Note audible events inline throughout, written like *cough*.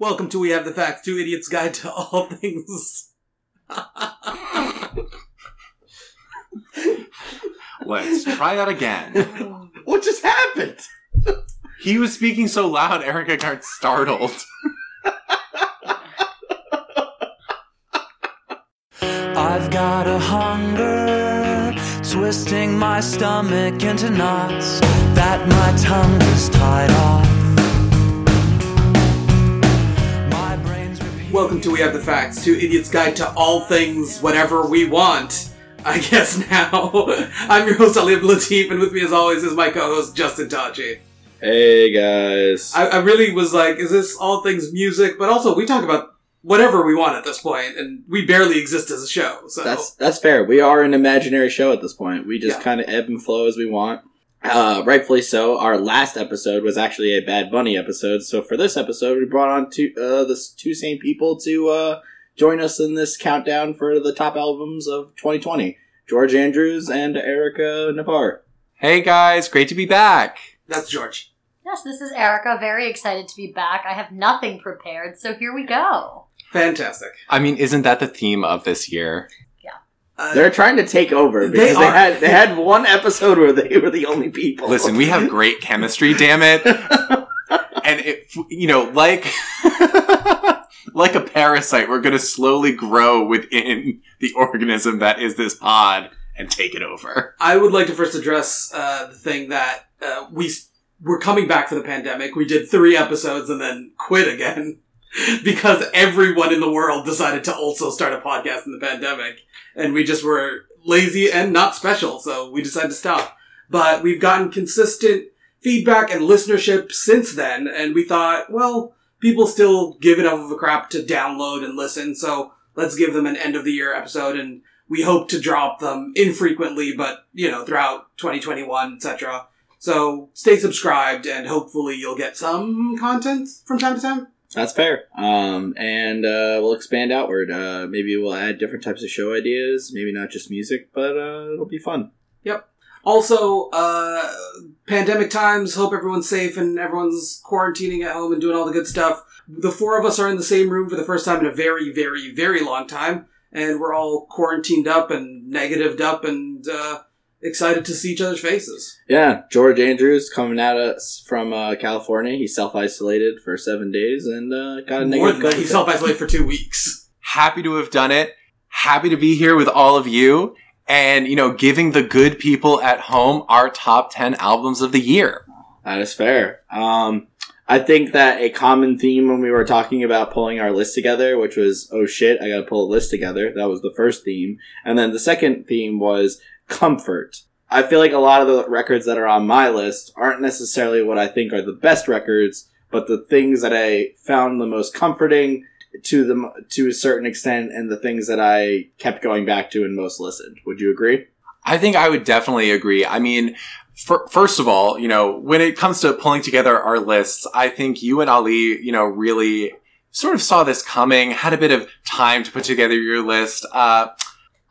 Welcome to We Have the Facts, Two Idiots Guide to All Things. Let's try that again. What just happened? He was speaking so loud, Erica got startled. I've got a hunger, twisting my stomach into knots that my tongue is tied off. Welcome to We Have the Facts, Two Idiots Guide to All Things Whatever We Want. I guess now. *laughs* I'm your host, Ali Latif, and with me as always is my co-host, Justin Tachi. Hey guys. I, I really was like, is this all things music? But also, we talk about whatever we want at this point, and we barely exist as a show, so... That's that's fair. We are an imaginary show at this point. We just Yeah. kind of ebb and flow as we want. Uh, rightfully so. Our last episode was actually a Bad Bunny episode. So for this episode, we brought on two uh, the two same people to uh, join us in this countdown for the top albums of 2020. George Andrews and Erica Navarre. Hey guys, great to be back. That's George. Yes, this is Erica. Very excited to be back. I have nothing prepared, so here we go. Fantastic. I mean, isn't that the theme of this year? Uh, They're trying to take over because they, are. had they had one episode where they were the only people. Listen, we have great chemistry, damn it. *laughs* And it, you know, like, *laughs* like a parasite, we're going to slowly grow within the organism that is this pod and take it over. I would like to first address uh, the thing that uh, we s- were coming back for the pandemic. We did three episodes and then quit again *laughs* because everyone in the world decided to also start a podcast in the pandemic, and we just were lazy and not special, so we decided to stop. But we've gotten consistent feedback and listenership since then, and we thought, well, people still give enough of a crap to download and listen, so let's give them an end of the year episode and we hope to drop them infrequently, but you know, throughout 2021, etc. So stay subscribed, and hopefully you'll get some content from time to time. That's fair. Um, and uh, we'll expand outward. Uh, maybe we'll add different types of show ideas. Maybe not just music, but uh, it'll be fun. Yep. Also, uh, pandemic times. Hope everyone's safe and everyone's quarantining at home and doing all the good stuff. The four of us are in the same room for the first time in a very, very, very long time, and we're all quarantined up and negatived up and uh, excited to see each other's faces. Yeah, George Andrews coming at us from uh, California. He self isolated for seven days and uh, got a More negative. than that, he self isolated for two weeks. Happy to have done it. Happy to be here with all of you. And, you know, giving the good people at home our top 10 albums of the year. That is fair. Um, I think that a common theme when we were talking about pulling our list together, which was, oh shit, I gotta pull a list together. That was the first theme. And then the second theme was comfort. I feel like a lot of the records that are on my list aren't necessarily what I think are the best records, but the things that I found the most comforting to them to a certain extent and the things that I kept going back to and most listened. Would you agree? I think I would definitely agree. I mean, fir- first of all, you know, when it comes to pulling together our lists, I think you and Ali, you know, really sort of saw this coming, had a bit of time to put together your list. Uh,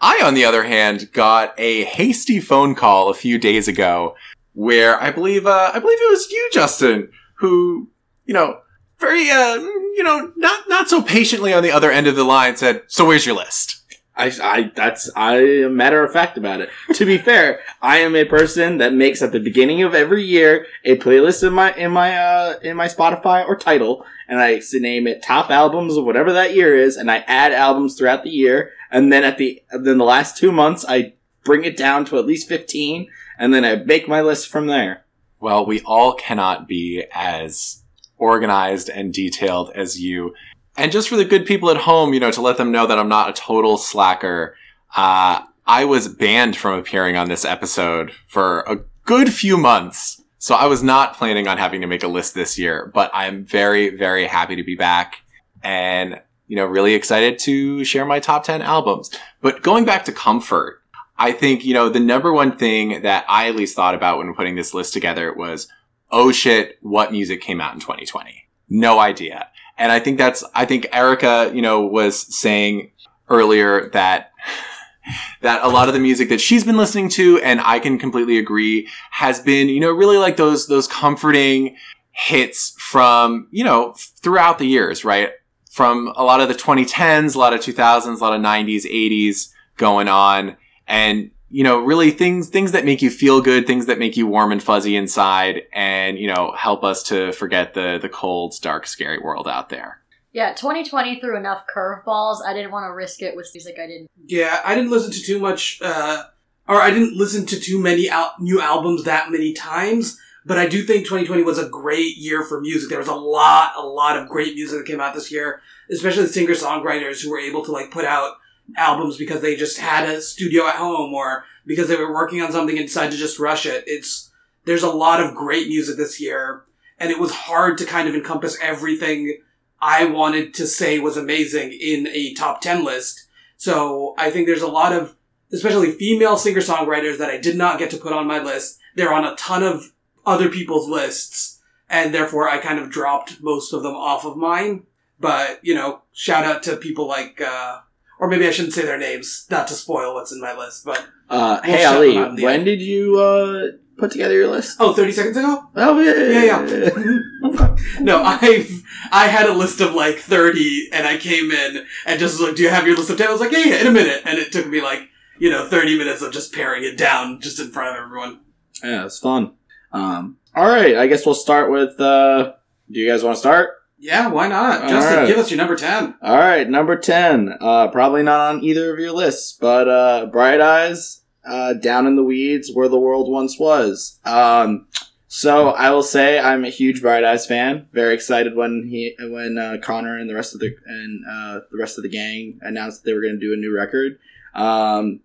I, on the other hand, got a hasty phone call a few days ago where I believe, uh, I believe it was you, Justin, who, you know, very, uh, you know, not, not so patiently on the other end of the line said, so where's your list? I, I, that's, I am matter of fact about it. to be fair, I am a person that makes at the beginning of every year a playlist in my, in my, uh, in my Spotify or title, and I name it top albums of whatever that year is, and I add albums throughout the year, and then at the, then the last two months, I bring it down to at least 15, and then I make my list from there. Well, we all cannot be as organized and detailed as you. And just for the good people at home, you know, to let them know that I'm not a total slacker, uh, I was banned from appearing on this episode for a good few months. So I was not planning on having to make a list this year, but I'm very, very happy to be back and, you know, really excited to share my top 10 albums. But going back to comfort, I think, you know, the number one thing that I at least thought about when putting this list together was, oh shit, what music came out in 2020? No idea. And I think that's, I think Erica, you know, was saying earlier that, *laughs* that a lot of the music that she's been listening to, and I can completely agree, has been, you know, really like those, those comforting, hits from, you know, throughout the years, right? From a lot of the 2010s, a lot of 2000s, a lot of 90s, 80s going on. And, you know, really things, things that make you feel good, things that make you warm and fuzzy inside and, you know, help us to forget the, the cold, dark, scary world out there. Yeah, 2020 threw enough curveballs. I didn't want to risk it with music I didn't. Yeah, I didn't listen to too much, uh, or I didn't listen to too many al- new albums that many times. But I do think 2020 was a great year for music. There was a lot, a lot of great music that came out this year, especially the singer songwriters who were able to like put out albums because they just had a studio at home or because they were working on something and decided to just rush it. It's there's a lot of great music this year, and it was hard to kind of encompass everything I wanted to say was amazing in a top 10 list. So I think there's a lot of, especially female singer songwriters that I did not get to put on my list. They're on a ton of other people's lists, and therefore I kind of dropped most of them off of mine. But, you know, shout out to people like, uh, or maybe I shouldn't say their names, not to spoil what's in my list, but, Uh, We'll hey Ali, them out in the when end. did you uh, put together your list? oh, 30 seconds ago? Oh yeah, Yeah, yeah. No, I've I had a list of like thirty, and I came in and just was like, "Do you have your list of 10? I was like, "Yeah, yeah," in a minute, and it took me like you know thirty minutes of just paring it down just in front of everyone. yeah, it's fun. Um, all right, I guess we'll start with. Uh, do you guys want to start? Yeah, why not? All Justin, right. give us your number ten. All right, number 10. Uh, probably not on either of your lists, but uh, Bright Eyes, uh, Down in the Weeds, Where the World Once Was. Um, so I will say I'm a huge Bright Eyes fan. Very excited when he when uh, Conor and the rest of the and uh, the rest of the gang announced that they were going to do a new record. Um,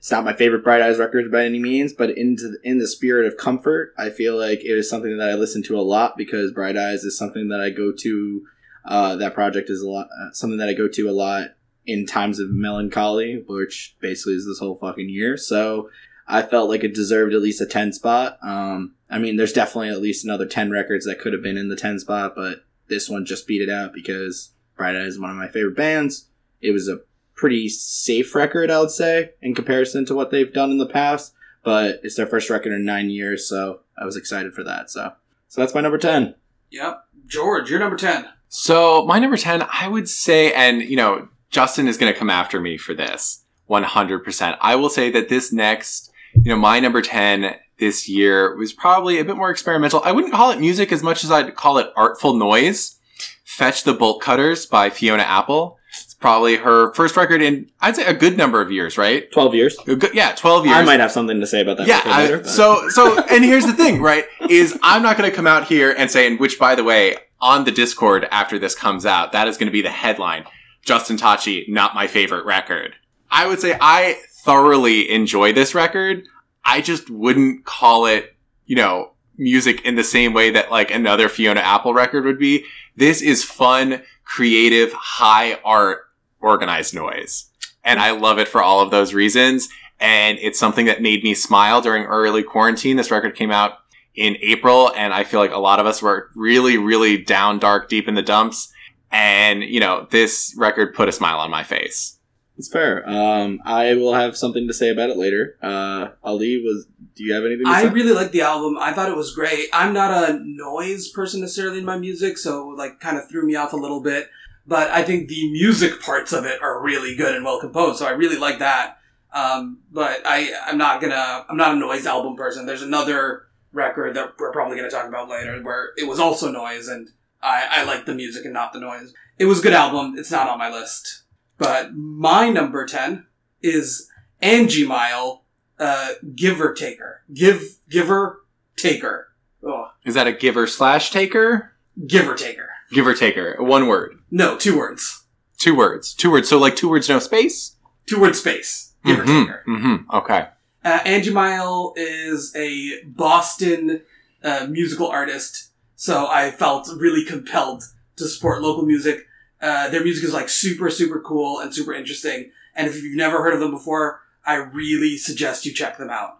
it's not my favorite Bright Eyes record by any means, but into in the spirit of comfort, I feel like it is something that I listen to a lot because Bright Eyes is something that I go to uh, that project is a lot uh, something that I go to a lot in times of melancholy, which basically is this whole fucking year. So I felt like it deserved at least a ten spot. Um, I mean, there's definitely at least another ten records that could have been in the ten spot, but this one just beat it out because Bright Eyes is one of my favorite bands. It was a pretty safe record, I would say, in comparison to what they've done in the past. But it's their first record in nine years, so I was excited for that. So, so that's my number ten. Yep, George, you're number ten. So my number 10, I would say, and you know, Justin is going to come after me for this 100%. I will say that this next, you know, my number 10 this year was probably a bit more experimental. I wouldn't call it music as much as I'd call it artful noise. Fetch the Bolt Cutters by Fiona Apple. Probably her first record in, I'd say a good number of years, right? Twelve years. Good, yeah, 12 years. I might have something to say about that. Yeah. I- later, so, so, and here's the thing, right? Is I'm not going to come out here and say, and which, by the way, on the Discord after this comes out, that is going to be the headline. Justin Tachi, not my favorite record. I would say I thoroughly enjoy this record. I just wouldn't call it, you know, music in the same way that like another Fiona Apple record would be. This is fun, creative, high art, organized noise. And I love it for all of those reasons and it's something that made me smile during early quarantine. This record came out in April, and I feel like a lot of us were really, really down dark, deep in the dumps. And, you know, this record put a smile on my face. It's fair. Um, I will have something to say about it later. Uh, Ali, was do you have anything to I really like the album. I thought it was great. I'm not a noise person necessarily in my music, so like kind of threw me off a little bit. But I think the music parts of it are really good and well composed, so I really like that. Um, but I, I'm not gonna, I'm not a noise album person. There's another record that we're probably gonna talk about later where it was also noise, and I, I like the music and not the noise. It was a good album. It's not on my list. But my number 10 is Anjimile, uh, Giver Taker. Give, Giver Taker. Oh, Is that a giver slash taker? Giver Taker. Giver her. One word. No, two words. Two words. Two words. So like two words, no space? Two word space. Giver Mhm, Taker. mhm, Okay. Uh, Anjimile is a Boston uh, musical artist, so I felt really compelled to support local music. Uh, their music is like super, super cool and super interesting. And if you've never heard of them before, I really suggest you check them out.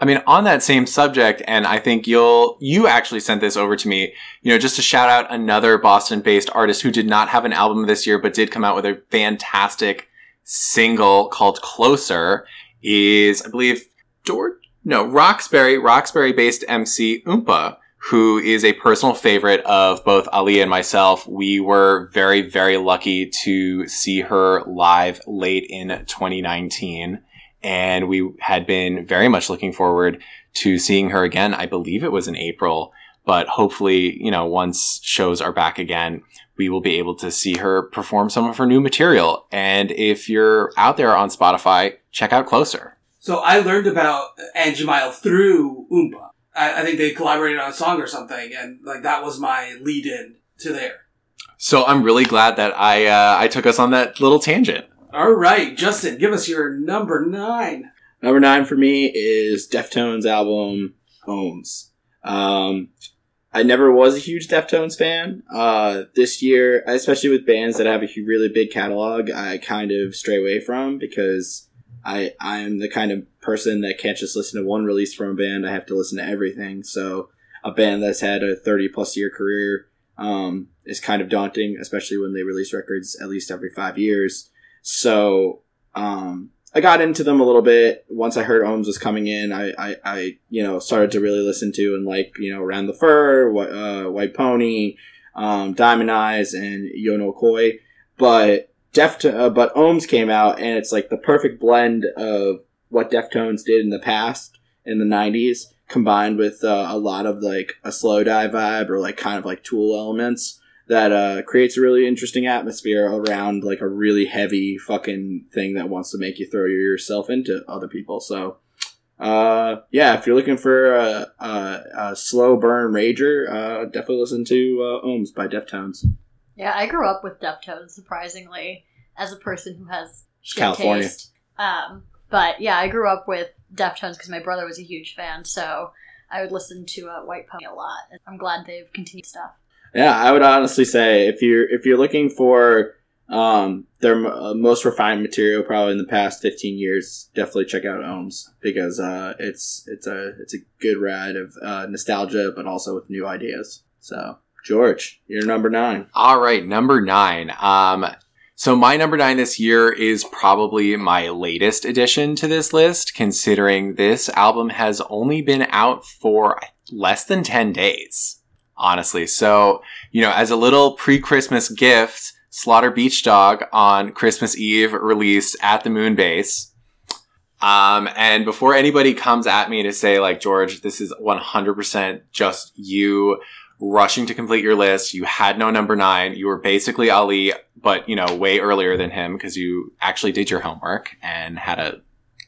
I mean, on that same subject, and I think you'll, you actually sent this over to me, you know, just to shout out another Boston based artist who did not have an album this year, but did come out with a fantastic single called Closer is, I believe, George, no, Roxbury, Roxbury based MC Oompa, who is a personal favorite of both Ali and myself. We were very, very lucky to see her live late in 2019. And we had been very much looking forward to seeing her again. I believe it was in April, but hopefully, you know, once shows are back again, we will be able to see her perform some of her new material. And if you're out there on Spotify, check out Closer. So I learned about Anjimile through Oompa. I, I think they collaborated on a song or something, and like that was my lead in to there. So I'm really glad that I uh, I took us on that little tangent. All right, Justin, give us your number nine. Number nine for me is Deftones album Ohms. Um, I never was a huge Deftones fan. Uh, this year, especially with bands that have a really big catalog, I kind of stray away from because I I'm the kind of person that can't just listen to one release from a band. I have to listen to everything. So a band that's had a 30 plus year career um, is kind of daunting, especially when they release records at least every five years. So um, I got into them a little bit once I heard Ohms was coming in. I, I, I, you know, started to really listen to and like, you know, Around the Fur, uh, White Pony, um, Diamond Eyes, and Yono Koi. But Deft, uh, but Ohms came out and it's like the perfect blend of what Deftones did in the past in the '90s, combined with uh, a lot of like a Slowdive vibe or like kind of like Tool elements that uh, creates a really interesting atmosphere around like a really heavy fucking thing that wants to make you throw yourself into other people. So, uh, yeah, if you're looking for a, a, a slow burn rager, uh, definitely listen to uh, Ohms by Deftones. Yeah, I grew up with Deftones, surprisingly, as a person who has good California. taste. Um, but yeah, I grew up with Deftones because my brother was a huge fan, so I would listen to uh, White Pony a lot. I'm glad they've continued stuff. Yeah, I would honestly say if you're if you're looking for um, their m- uh, most refined material, probably in the past fifteen years, definitely check out Ohms because uh, it's it's a it's a good ride of uh, nostalgia, but also with new ideas. So, George, you're number nine. All right, number nine. Um, so my number nine this year is probably my latest addition to this list, considering this album has only been out for less than 10 days, honestly. So, you know, as a little pre-Christmas gift, Slaughter Beach Dog on Christmas Eve released at the Moonbase. Um, and before anybody comes at me to say like, George, this is 100% just you rushing to complete your list. You had no number nine. You were basically Ali, but you know, way earlier than him because you actually did your homework and had a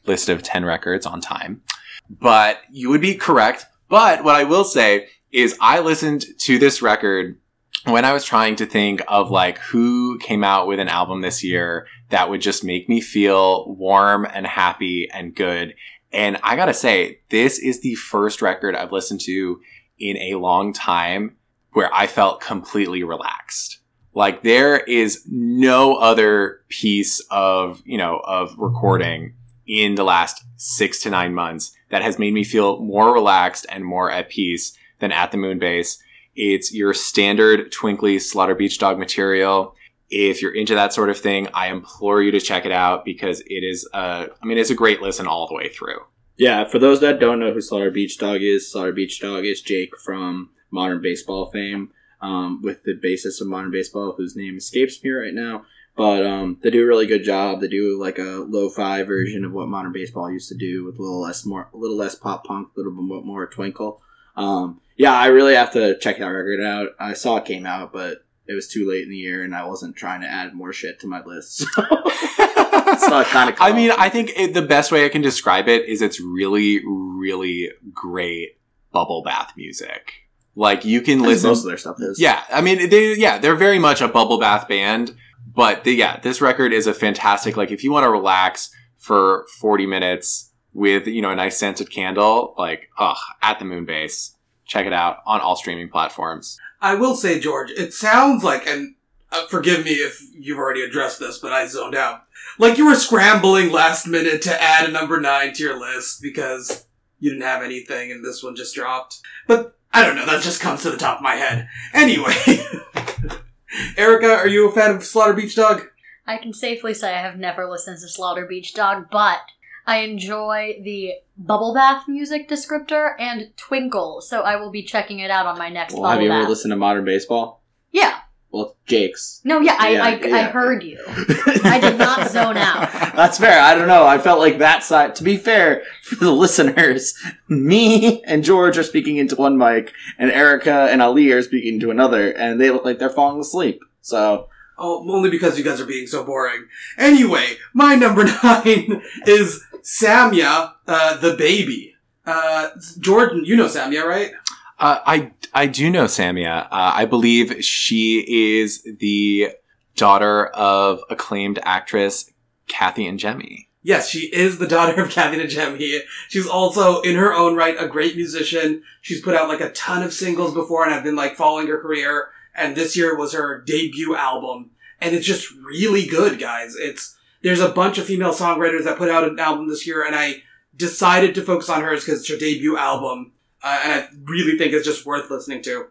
list of 10 records on time. But you would be correct. But what I will say is I listened to this record when I was trying to think of like who came out with an album this year that would just make me feel warm and happy and good. And I gotta say, this is the first record I've listened to in a long time where I felt completely relaxed. Like there is no other piece of, you know, of recording in the last six to nine months that has made me feel more relaxed and more at peace than at the moon base. It's your standard twinkly slaughter beach dog material. If you're into that sort of thing, I implore you to check it out because it is, uh, I mean, it's a great listen all the way through. Yeah, for those that don't know who Slaughter Beach Dog is, Slaughter Beach Dog is Jake from Modern Baseball fame, um, with the bassist of Modern Baseball, whose name escapes me right now. But um, they do a really good job. They do like a lo-fi version of what Modern Baseball used to do, with a little less more, a little less pop punk, a little bit more twinkle. Um, yeah, I really have to check that record out. I saw it came out, but it was too late in the year, and I wasn't trying to add more shit to my list. So, *laughs* so I kind of. I mean, I think it, the best way I can describe it is it's really, really great bubble bath music. Like you can listen. most of their stuff is. Yeah, I mean, they yeah, they're very much a bubble bath band, but the, yeah, this record is a fantastic. Like if you want to relax for forty minutes with you know a nice scented candle, like ugh, at the moon base, check it out on all streaming platforms. I will say, George, it sounds like, and uh, forgive me if you've already addressed this, but I zoned out. Like you were scrambling last minute to add a number nine to your list because you didn't have anything and this one just dropped. But I don't know, that just comes to the top of my head. Anyway. *laughs* Erica, are you a fan of Slaughter Beach Dog? I can safely say I have never listened to Slaughter Beach Dog, but I enjoy the bubble bath music descriptor and Twinkle, so I will be checking it out on my next Well, bubble have you ever listened to Modern Baseball? yeah. Well, Jake's. No, yeah, I, Yeah, I, I heard you. *laughs* I did not zone out. *laughs* That's fair. I don't know. I felt like that side. To be fair, for the *laughs* listeners, me and George are speaking into one mic, and Erica and Ali are speaking to another, and they look like they're falling asleep. So Oh, only because you guys are being so boring. Anyway, my number nine is Samia, uh, the baby. Uh, Jordan, you know Samia, right? Uh, I I do know Samia. Uh, I believe she is the daughter of acclaimed actress Kathy Najimy. Yes, she is the daughter of Kathy Najimy. She's also, in her own right, a great musician. She's put out like a ton of singles before, and I've been like following her career. And this year was her debut album, and it's just really good, guys. It's there's a bunch of female songwriters that put out an album this year, and I decided to focus on hers because it's her debut album, uh, and I really think it's just worth listening to.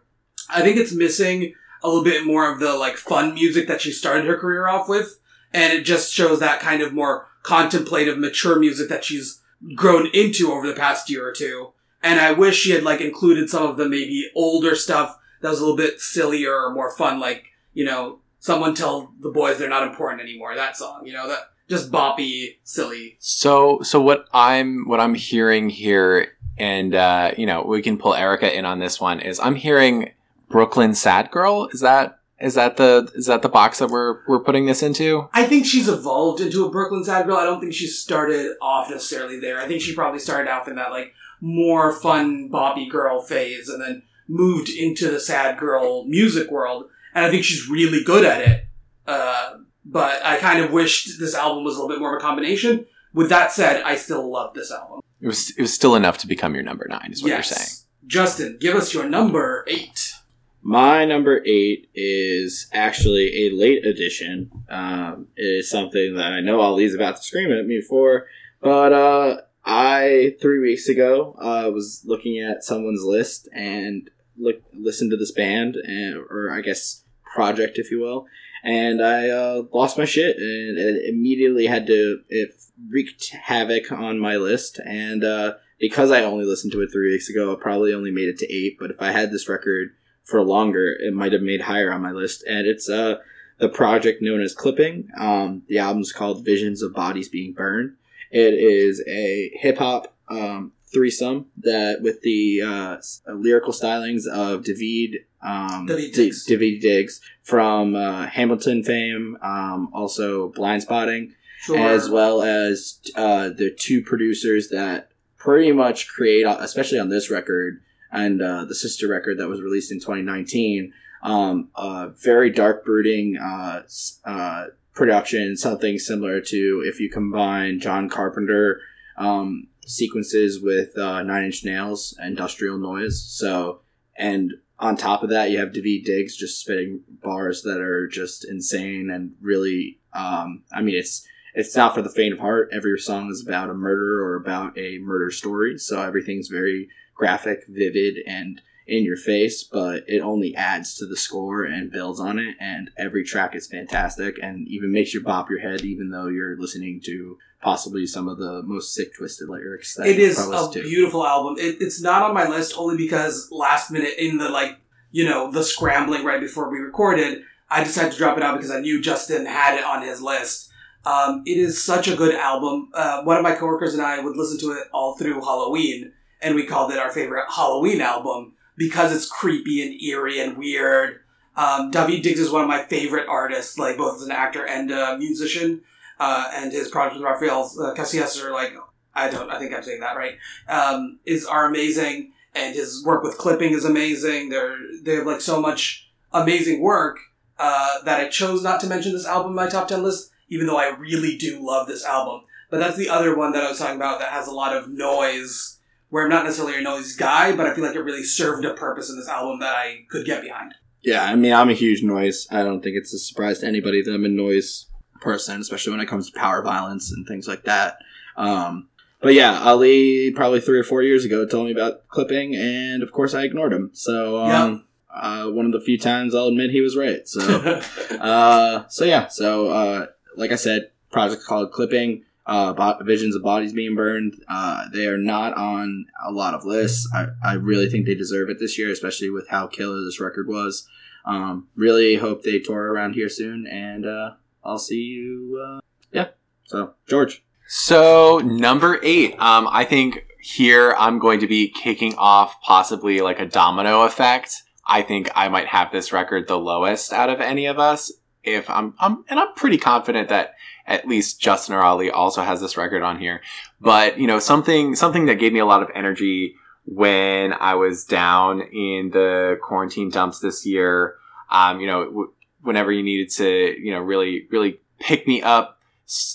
I think it's missing a little bit more of the like fun music that she started her career off with, and it just shows that kind of more contemplative, mature music that she's grown into over the past year or two. And I wish she had like included some of the maybe older stuff that was a little bit sillier or more fun, like you know, someone tell the boys they're not important anymore. That song, you know, that just boppy, silly. So so what I'm what I'm hearing here, and uh, you know we can pull Erica in on this one is I'm hearing Brooklyn Sad Girl. Is that is that the is that the box that we're we're putting this into? I think she's evolved into a Brooklyn sad girl. I don't think she started off necessarily there. I think she probably started off in that like more fun boppy girl phase and then moved into the sad girl music world. And I think she's really good at it. Uh, but I kind of wished this album was a little bit more of a combination. With that said, I still love this album. It was it was still enough to become your number nine, is what you're saying. Justin, give us your number eight. my number eight is actually a late addition. Um, it is something that I know Ali's about to scream at me for, but uh, I three weeks ago uh, was looking at someone's list and look listened to this band and or I guess project, if you will, and I uh, lost my shit and it immediately had to it wreaked havoc on my list and uh, because I only listened to it three weeks ago, I probably only made it to eight. But if I had this record for longer, it might have made higher on my list. And it's uh the project known as Clipping. Um, the album's called Visions of Bodies Being Burned. It is a hip hop um, threesome that with the uh, lyrical stylings of Daveed um, Daveed D- Diggs. Daveed Diggs from uh, Hamilton fame, um, also Blindspotting Sure. as well as uh, the two producers that pretty much create, especially on this record and uh, the sister record that was released in 2019, um, uh, very dark brooding uh, uh, production, something similar to if you combine John Carpenter um, sequences with uh, Nine Inch Nails, industrial noise. So, and on top of that, you have Daveed Diggs just spitting bars that are just insane and really. Um, I mean, it's it's not for the faint of heart. Every song is about a murder or about a murder story, so everything's very graphic, vivid, and in your face. But it only adds to the score and builds on it. And every track is fantastic, and even makes you bop your head, even though you're listening to possibly some of the most sick, twisted lyrics. That It is a to. beautiful album. It, it's not on my list only because last minute in the like, you know, the scrambling right before we recorded, I decided to drop it out because I knew Justin had it on his list. Um, it is such a good album. Uh, one of my coworkers and I would listen to it all through Halloween, and we called it our favorite Halloween album because it's creepy and eerie and weird. Um, Daveed Diggs is one of my favorite artists, like both as an actor and a musician. Uh, and his project with Rafael uh, Casillas are like I don't. I think I'm saying that right. Um, is are amazing, and his work with clipping is amazing. They're they have like so much amazing work uh, that I chose not to mention this album in my top ten list, even though I really do love this album. But that's the other one that I was talking about that has a lot of noise, where I'm not necessarily a noise guy, but I feel like it really served a purpose in this album that I could get behind. Yeah, I mean, I'm a huge noise. I don't think it's a surprise to anybody that I'm a noise person, especially when it comes to power violence and things like that. Um, but yeah, Ali probably three or four years ago told me about clipping, and of course I ignored him. So um, uh, one of the few times I'll admit he was right. So *laughs* uh, so yeah, so uh, like I said, project called Clipping. uh, Bo- Visions of Bodies Being Burned. Uh, they are not on a lot of lists. I, I really think they deserve it this year, especially with how killer this record was. Um, really hope they tour around here soon, and uh, I'll see you. Uh, yeah. So George. So number eight, um, I think here I'm going to be kicking off possibly like a domino effect. I think I might have this record the lowest out of any of us. If I'm, I'm, and I'm pretty confident that at least Justin or Ali also has this record on here. But you know, something, something that gave me a lot of energy when I was down in the quarantine dumps this year. Um, you know, whenever you needed to, you know, really, really pick me up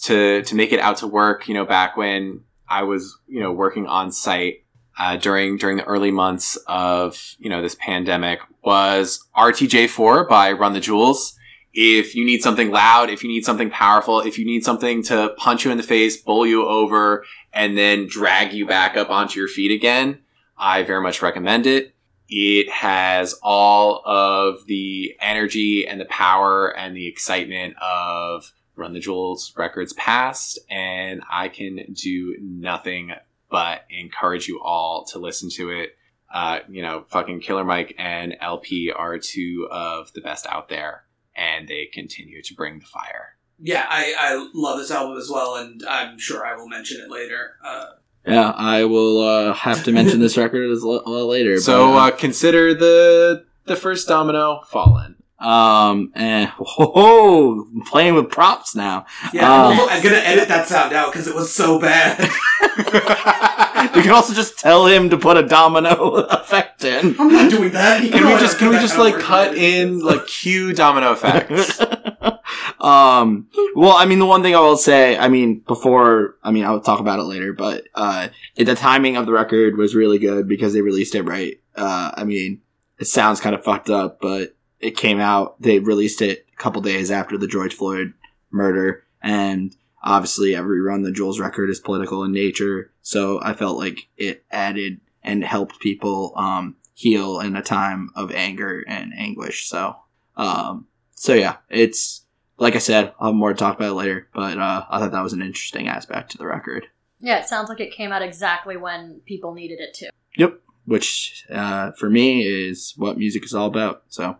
to to make it out to work. You know, back when I was, you know, working on site uh, during during the early months of you know this pandemic was RTJ4 by Run the Jewels. If you need something loud, if you need something powerful, if you need something to punch you in the face, bowl you over, and then drag you back up onto your feet again, I very much recommend it. It has all of the energy and the power and the excitement of Run the Jewels records past, and I can do nothing but encourage you all to listen to it. Uh, you know, fucking Killer Mike and El-P are two of the best out there, and they continue to bring the fire. Yeah, I, I love this album as well, and I'm sure I will mention it later. Uh, Yeah, I will uh, have to mention this *laughs* record as l- uh, later. So but, uh, consider the the first domino fallen. um, and whoa, playing with props now. yeah, Um, I'm, I'm gonna edit that sound out because it was so bad. *laughs* *laughs* you can also just tell him to put a domino *laughs* effect in. I'm not doing that. You Can we just can we just like work. cut in like cue domino effects? *laughs* um, well, I mean, the one thing I will say, I mean, before, I mean, I'll talk about it later, but, uh, the timing of the record was really good because they released it right. Uh, I mean, it sounds kind of fucked up, but it came out, they released it a couple days after the George Floyd murder, and obviously every Run the Jewels record is political in nature, so I felt like it added and helped people, um, heal in a time of anger and anguish, so, um, so yeah, it's like I said, I'll have more to talk about it later, but uh, I thought that was an interesting aspect to the record. Yeah, it sounds like it came out exactly when people needed it to. Yep. Which uh, for me is what music is all about. So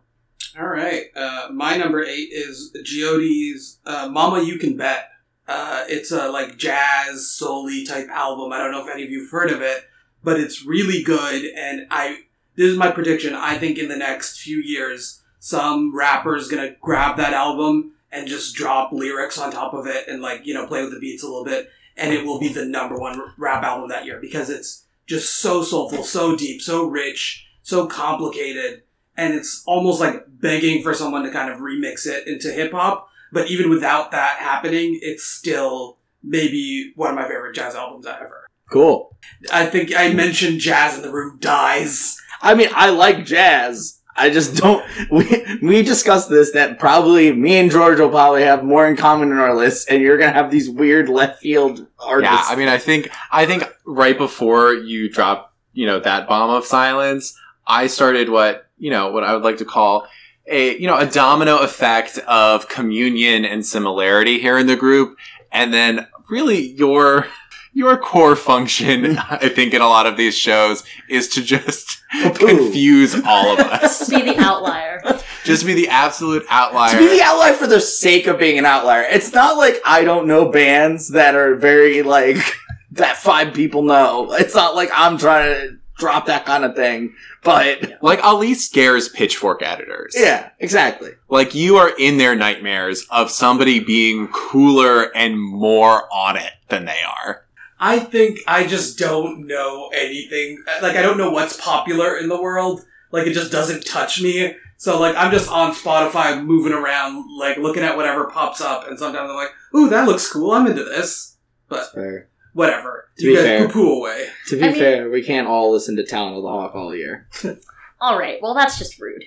All right. Uh, my number eight is Jyoti's uh, "Mama You Can Bet." Uh, it's a like jazz soul type album. I don't know if any of you've heard of it, but it's really good. And I this is my prediction. I think in the next few years, some rapper's gonna grab that album and just drop lyrics on top of it and like you know play with the beats a little bit, and it will be the number one rap album that year because it's just so soulful, so deep, so rich, so complicated and it's almost like begging for someone to kind of remix it into hip hop. But even without that happening, it's still maybe one of my favorite jazz albums ever. cool. I think I mentioned Jazz in the Room Dies. I mean, I like jazz. I just don't. *laughs* We we discussed this that probably me and George will probably have more in common in our list, and you're gonna have these weird left field artists. Yeah, I mean, I think I think right before you drop, you know, that bomb of silence, I started what you know what I would like to call a you know a domino effect of communion and similarity here in the group, and then really your your core function, *laughs* I think, in a lot of these shows is to just confuse all of *laughs* us, Be the outlier. just be the absolute outlier. to be the outlier for the sake of being an outlier. It's not like I don't know bands that are very like *laughs* that five people know. It's not like I'm trying to drop that kind of thing. But *laughs* like Ali scares pitchfork editors. yeah, exactly. Like you are in their nightmares of somebody being cooler and more on it than they are. I think I just don't know anything. Like I don't know what's popular in the world. Like it just doesn't touch me. So like I'm just on Spotify moving around, like looking at whatever pops up, and sometimes I'm like, "Ooh, that looks cool. I'm into this." That's fair. Whatever. To you be guys fair. poo-poo away. To be I mean- fair, we can't all listen to Talon of the Hawk all year. *laughs* All right, well, that's just rude.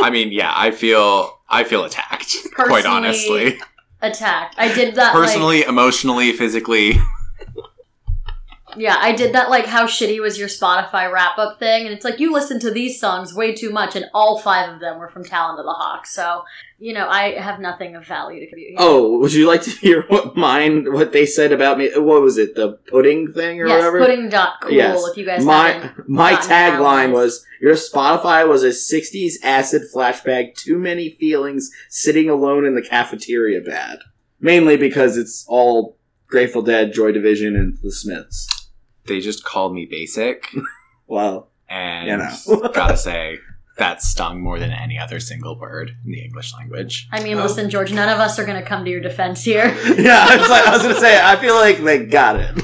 I mean, yeah, I feel I feel attacked. quite honestly, Attacked. I did that. personally, emotionally, physically. Yeah, I did that like how shitty was your Spotify wrap up thing, and it's like you listened to these songs way too much, and all five of them were from Talon of the Hawk. So you know, I have nothing of value to contribute. Here. Oh, would you like to hear what mine, what they said about me? What was it, the pudding thing or yes, whatever? pudding dot cool. Yes. If you guys my my tagline was your Spotify was a '60s acid flashback. Too many feelings sitting alone in the cafeteria. Bad, mainly because it's all Grateful Dead, Joy Division, and the Smiths. They just called me basic, *laughs* Well, and You know. *laughs* gotta say that stung more than any other single word in the English language. I mean, Oh. listen, George. None of us are going to come to your defense here. *laughs* yeah, I was, like, I was gonna say. I feel like they got it.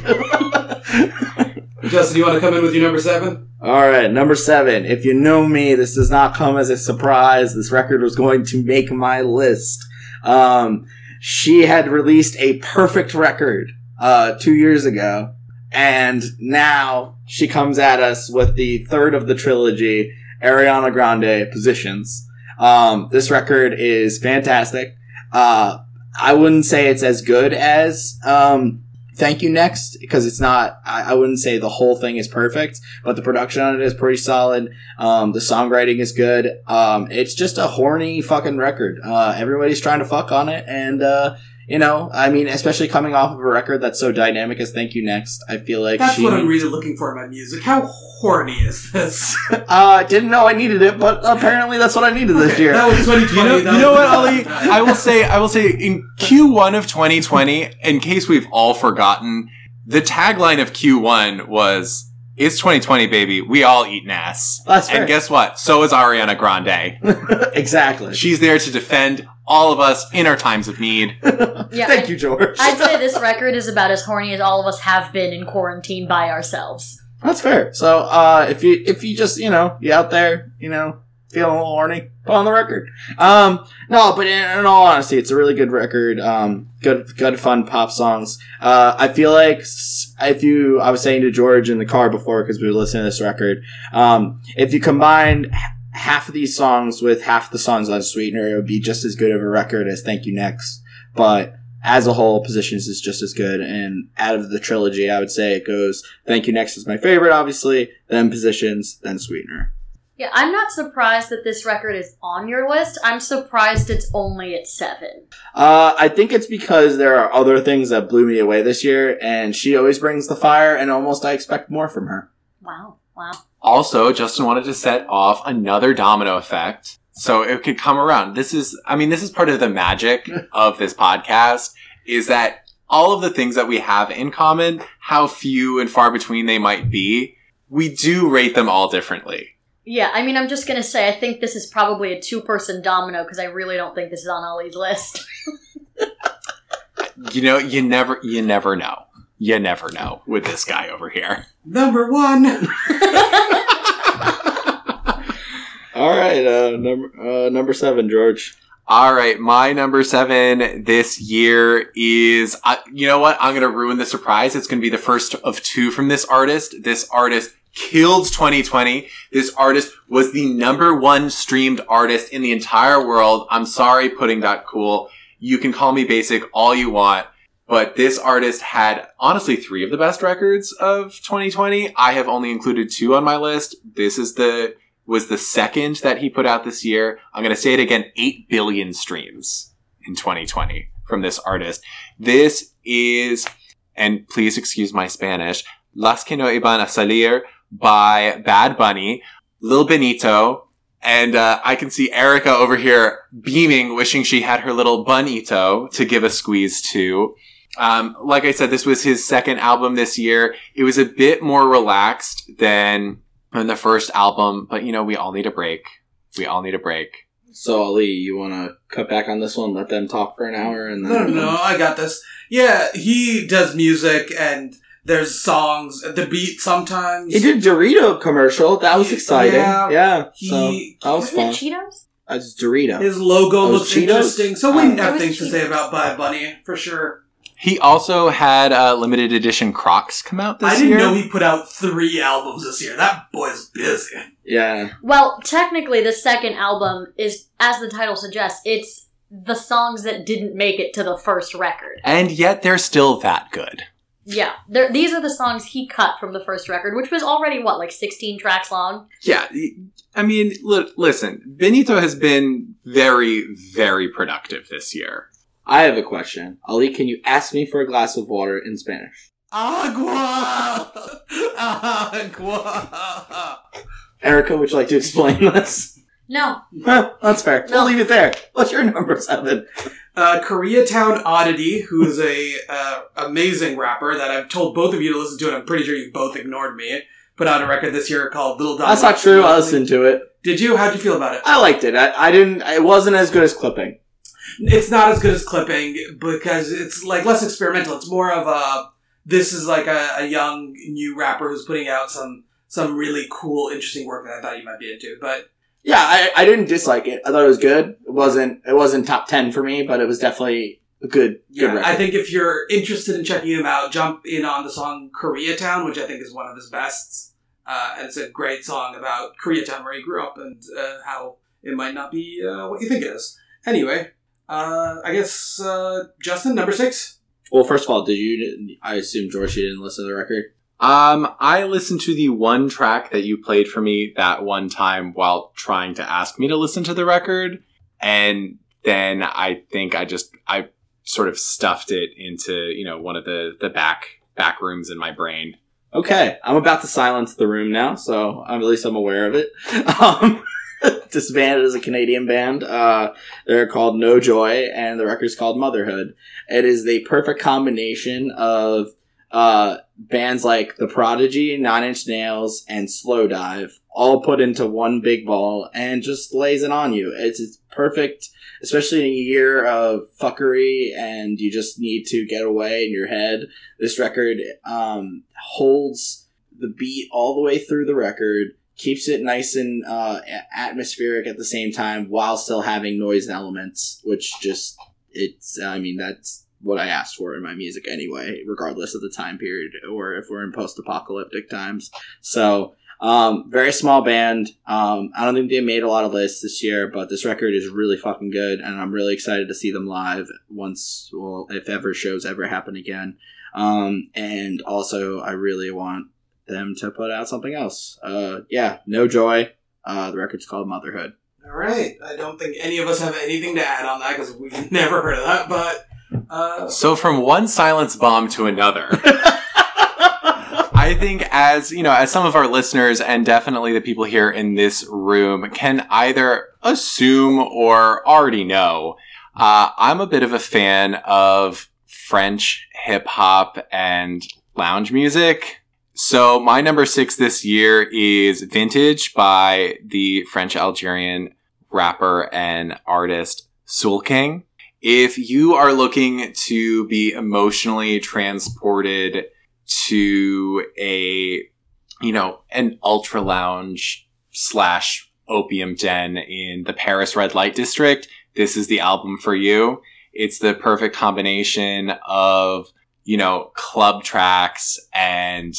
Justin, you want to come in with your number seven? All right, number seven. If you know me, this does not come as a surprise. This record was going to make my list. Um, she had released a perfect record uh, two years ago, and now she comes at us with the third of the trilogy, Ariana Grande Positions. Um, this record is fantastic. Uh, I wouldn't say it's as good as um, Thank You Next because it's not. I, I wouldn't say the whole thing is perfect, but the production on it is pretty solid. Um, the songwriting is good. Um, it's just a horny fucking record. Uh, everybody's trying to fuck on it, and uh, you know, I mean, especially coming off of a record that's so dynamic as Thank You Next, I feel like That's she. what I'm really looking for in my music. How horny is this? *laughs* uh, didn't know I needed it, but apparently that's what I needed this year. That was 2020. You know, that you know what, Ali? *laughs* I will say, I will say, in Q1 of 2020, in case we've all forgotten, the tagline of Q1 was, "It's 2020, baby. We all eat ass." That's fair. And guess what? So is Ariana Grande. *laughs* exactly. She's there to defend all of us in our times of need. *laughs* Yeah, Thank I- you, George. I'd say this *laughs* record is about as horny as all of us have been in quarantine by ourselves. That's fair. So, uh, if you if you just you know you out there you know feeling a little horny, put on the record. Um, no, but in, in all honesty, it's a really good record. Um, good good fun pop songs. Uh, I feel like if you I was saying to George in the car before because we were listening to this record. Um, if you combined half of these songs with half the songs on Sweetener, it would be just as good of a record as Thank You Next. But as a whole, Positions is just as good. And out of the trilogy, I would say it goes Thank You Next is my favorite, obviously, then Positions, then Sweetener. Yeah, I'm not surprised that this record is on your list. I'm surprised it's only at seven. Uh, I think it's because there are other things that blew me away this year, and she always brings the fire, and almost I expect more from her. Wow, wow. Also, Justin wanted to set off another domino effect. So it could come around. This is, I mean, this is part of the magic *laughs* of this podcast is that all of the things that we have in common, how few and far between they might be, we do rate them all differently. Yeah, I mean, I'm just gonna say, I think this is probably a two person domino because I really don't think this is on Ali's list. *laughs* You know, you never, you never know. You never know with this guy over here. Number one. *laughs* All right, uh, number uh, number seven, George. All right, my number seven this year is, uh, you know what? I'm going to ruin the surprise. It's going to be the first of two from this artist. This artist killed 2020. This artist was the number one streamed artist in the entire world. I'm sorry, pudding dot cool. You can call me basic all you want, but this artist had honestly three of the best records of 2020. I have only included two on my list. This is the, was the second that he put out this year. I'm going to say it again 8 billion streams in 2020 from this artist. This is, and please excuse my Spanish, Las que no iban a salir by Bad Bunny, Lil Benito, and uh, I can see Erica over here beaming, wishing she had her little bunito to give a squeeze to. Um, like I said, this was his second album this year. It was a bit more relaxed than than the first album, but you know, we all need a break. We all need a break. So Ali, you want to cut back on this one? Let them talk for an hour, and then No, no, no, I got this. Yeah, he does music and there's songs, the beat sometimes. He did Dorito commercial. That was exciting. Yeah. Yeah, He- so that was fun. it Cheetos? That's Dorito. His logo Those looks Cheetos? interesting. So we Oh. have It was things to say about Bad Bunny, for sure. He also had uh, limited edition Crocs come out this year. I didn't year. know he put out three albums this year. That boy's busy. yeah, Well, technically, the second album is, as the title suggests, it's the songs that didn't make it to the first record. and yet they're still that good. Yeah, there, these are the songs he cut from the first record, which was already what, like sixteen tracks long. Yeah, I mean, li- listen, Benito has been very, very productive this year. I have a question. Ali, can you ask me for a glass of water in Spanish? Agua! *laughs* Agua! Erica, would you like to explain this? No, Well, that's fair. No. We'll leave it there. What's your number seven? Uh, Koreatown Oddity, who is a uh, amazing rapper that I've told both of you to listen to, and I'm pretty sure you both ignored me. Put out a record this year called Little Dog. That's not true. I listened to it. Did you? How'd you feel about it? I liked it. I, I didn't. It wasn't as good as clipping. It's not as good as clipping because it's like less experimental. It's more of a this is like a, a young new rapper who's putting out some some really cool, interesting work that I thought you might be into. But Yeah, I, I didn't dislike it. I thought it was good. It wasn't. It wasn't top ten for me, but it was definitely a good. Good yeah, record. I think if you're interested in checking him out, jump in on the song Koreatown, which I think is one of his bests. Uh, and it's a great song about Koreatown, where he grew up, and uh, how it might not be uh, what you think it is. Anyway, uh, I guess uh, Justin, number six. well, first of all, did you? I assume George, you didn't listen to the record. Um, I listened to the one track that you played for me that one time while trying to ask me to listen to the record, and then I think I just I sort of stuffed it into you know one of the the back back rooms in my brain. Okay, I'm about to silence the room now, so I'm, at least I'm aware of it. *laughs* Um, *laughs* this band is a Canadian band. Uh, they're called No Joy, and the record's called Motherhood. It is the perfect combination of uh, bands like The Prodigy, Nine Inch Nails, and Slowdive, all put into one big ball, and just lays it on you. It's, it's perfect, especially in a year of fuckery, and you just need to get away in your head this record um, holds the beat all the way through the record, keeps it nice and uh, atmospheric at the same time while still having noise elements, which just it's. I mean, that's what I asked for in my music anyway, regardless of the time period or if we're in post-apocalyptic times. So. Um, very small band. Um, I don't think they made a lot of lists this year, but this record is really fucking good, and I'm really excited to see them live once, well, if ever shows ever happen again. Um, and also, I really want them to put out something else. Uh, yeah, No Joy. Uh, the record's called Motherhood. All right. I don't think any of us have anything to add on that because we've *laughs* never heard of that. But uh, So from one silence bomb to another. I think as, you know, as some of our listeners and definitely the people here in this room can either assume or already know, uh, I'm a bit of a fan of French hip hop and lounge music. So my number six this year is Vintage by the French Algerian rapper and artist Soolking. If you are looking to be emotionally transported to a, you know, an ultra lounge slash opium den in the Paris red light district, this is the album for you. It's the perfect combination of, you know, club tracks and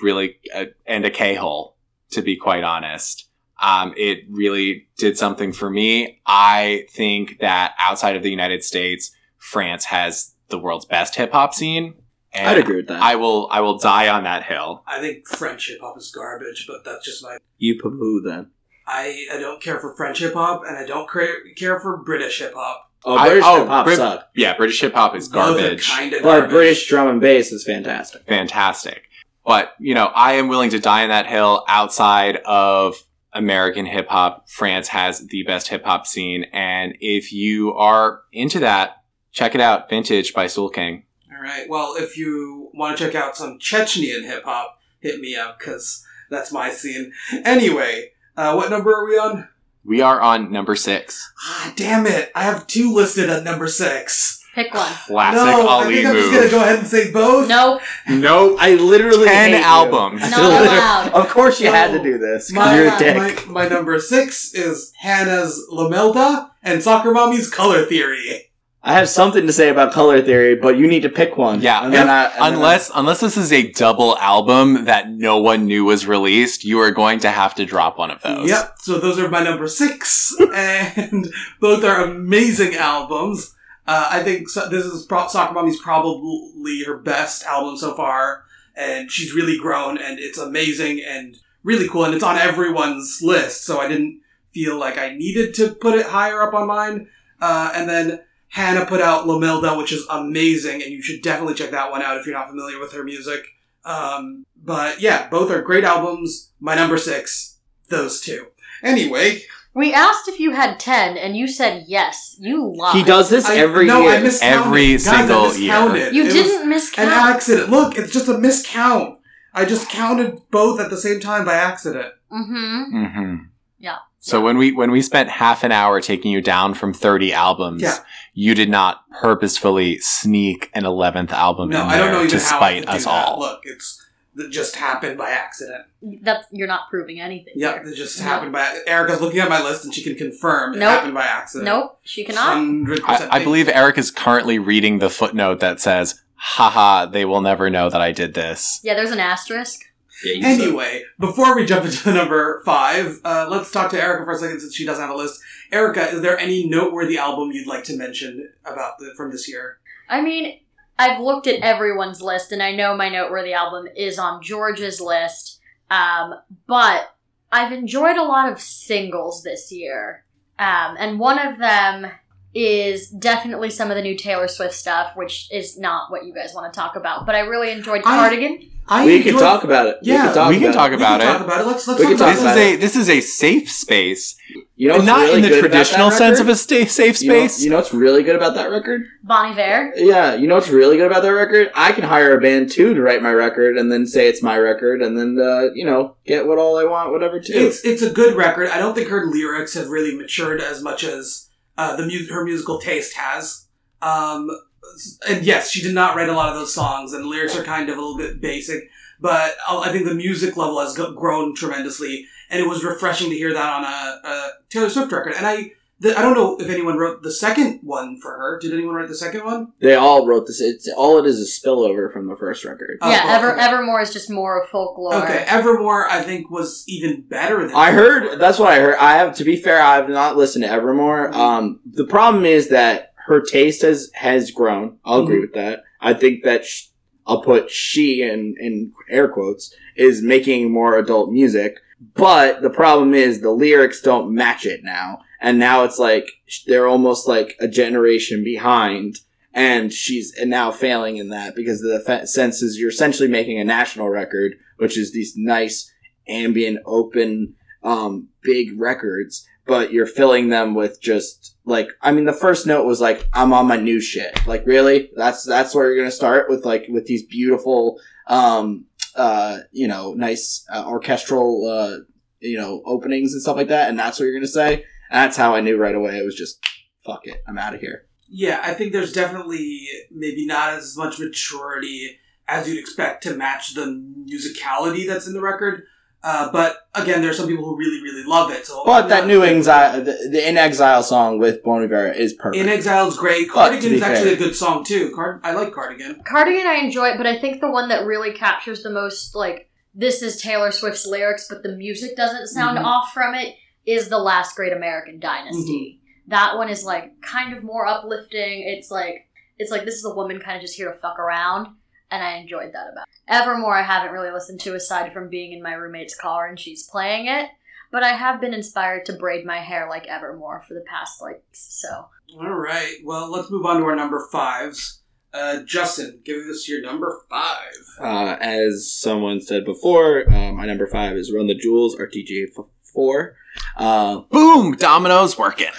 really, uh, and a K-hole, to be quite honest. Um, it really did something for me. I think that outside of the United States, France has the world's best hip hop scene. And I'd agree with that. I will, I will die on that hill. I think French hip hop is garbage, but that's just my. you poo then. I, I don't care for French hip hop, and I don't care, care for British hip hop. Oh, British oh, hip hop Brit- suck. Yeah, British hip hop is garbage. Kind of But garbage. British drum and bass is fantastic. fantastic. But, you know, I am willing to die on that hill outside of American hip hop. France has the best hip hop scene. And if you are into that, check it out. Vintage by Soolking. All right. Well, if you want to check out some Chechenian hip hop, hit me up because that's my scene. Anyway, uh, what number are we on? We are on number six. Ah, damn it! I have two listed at number six. Pick one. Classic no, I Ali think I'm move. just gonna go ahead and say both. No, Nope. I literally Ten hate you. albums. I Not allowed. Of course, you No. had to do this. 'cause My, You're a dick. my, my number six is Hannah's Lomelda and Soccer Mommy's Color Theory. I have something to say about color theory, but you need to pick one. Yeah, and then I, and then I- Unless unless this is a double album that no one knew was released, you are going to have to drop one of those. Yep. So those are my number six, *laughs* and both are amazing albums. Uh, I think so, this is pro- Soccer Mommy's probably her best album so far, and she's really grown, and it's amazing and really cool, and it's on everyone's list. So I didn't feel like I needed to put it higher up on mine. Uh, and then Hannah put out Lomelda, which is amazing, and you should definitely check that one out if you're not familiar with her music. Um, but yeah, both are great albums. My number six, those two. Anyway, We asked if you had 10, and you said yes. You lied. He does this I, every no, year. I miscounted. Every Guys, I single miscounted. You It didn't miscount. an accident. Look, it's just a miscount. I just counted both at the same time by accident. mm-hmm. Mm-hmm. Yeah. So when we when we spent half an hour taking you down from thirty albums, Yeah. you did not purposefully sneak an eleventh album No, in I don't there know even to how I spite do us that. all. Look, it's it just happened by accident. That's you're not proving anything. Yep, here. it just No. happened by. Erica's looking at my list and she can confirm it happened by accident. Nope, she cannot. Hundred I, percent. I believe Eric is currently reading the footnote that says, "Haha, they will never know that I did this." Yeah, there's an asterisk. Yeah, you said- Anyway, before we jump into *laughs* number five, uh, let's talk to Erica for a second since she doesn't have a list. Erica, is there any noteworthy album you'd like to mention about the, from this year? I mean, I've looked at everyone's list, and I know my noteworthy album is on George's list. Um, but I've enjoyed a lot of singles this year, um, and one of them is definitely some of the new Taylor Swift stuff, which is not what you guys want to talk about. But I really enjoyed Cardigan. I we can talk about it. Yeah, we can talk we can about talk it. We about can it. talk about it. Let's let's We talk about talk This about is it. a this is a safe space, You know, not really in the good about that traditional sense of a sta- safe You know, space. you know what's really good about that record? Bon Iver. Yeah, you know what's really good about that record? I can hire a band too to write my record and then say it's my record and then uh, you know get what all I want, whatever too. It's it's a good record. I don't think her lyrics have really matured as much as uh, the mu- her musical taste has. Um, and yes, she did not write a lot of those songs, and the lyrics are kind of a little bit basic. But I think the music level has grown tremendously, and it was refreshing to hear that on a, a Taylor Swift record. And I, the, I don't know if anyone wrote the second one for her. Did anyone write the second one? they all wrote this. It's all it is is spillover from the first record. Oh, yeah, well, Ever okay. Evermore is just more of folklore. Okay, Evermore I think was even better than I heard that's what I heard. I have to be fair. I have not listened to Evermore. Um, the problem is that her taste has has grown. I'll agree with that. I think that sh- I'll put she in in air quotes is making more adult music. But the problem is the lyrics don't match it now, and now it's like they're almost like a generation behind. And she's now failing in that because the sense is you're essentially making a national record, which is these nice ambient, open, um, big records, but you're filling them with just like I mean, the first note was like, "I'm on my new shit." Like, really? That's that's where you're gonna start with like with these beautiful, um, uh, you know, nice uh, orchestral, uh, you know, openings and stuff like that, and that's what you're gonna say. And that's how I knew right away. It was just, fuck it, I'm out of here. Yeah, I think there's definitely maybe not as much maturity as you'd expect to match the musicality that's in the record. Uh, but again, there's some people who really, really love it. So But that new exile, the, the In Exile song with Bon Iver is perfect. In Exile's great. Cardigan be is actually fair- a good song too. Card- I like Cardigan. Cardigan I enjoy, it, but I think the one that really captures the most, like, this is Taylor Swift's lyrics, but the music doesn't sound Mhm. off from it, is The Last Great American Dynasty. That one is, like, kind of more uplifting. It's like, it's like this is a woman kind of just here to fuck around, and I enjoyed that about it. Evermore I haven't really listened to aside from being in my roommate's car and she's playing it, but I have been inspired to braid my hair like Evermore for the past, like, so. All right. Well, let's move on to our number fives. Uh, Justin, give us your number five. Uh, as someone said before, uh, my number five is Run the Jewels, RTJ 4. Uh, *laughs* Boom, dominoes working.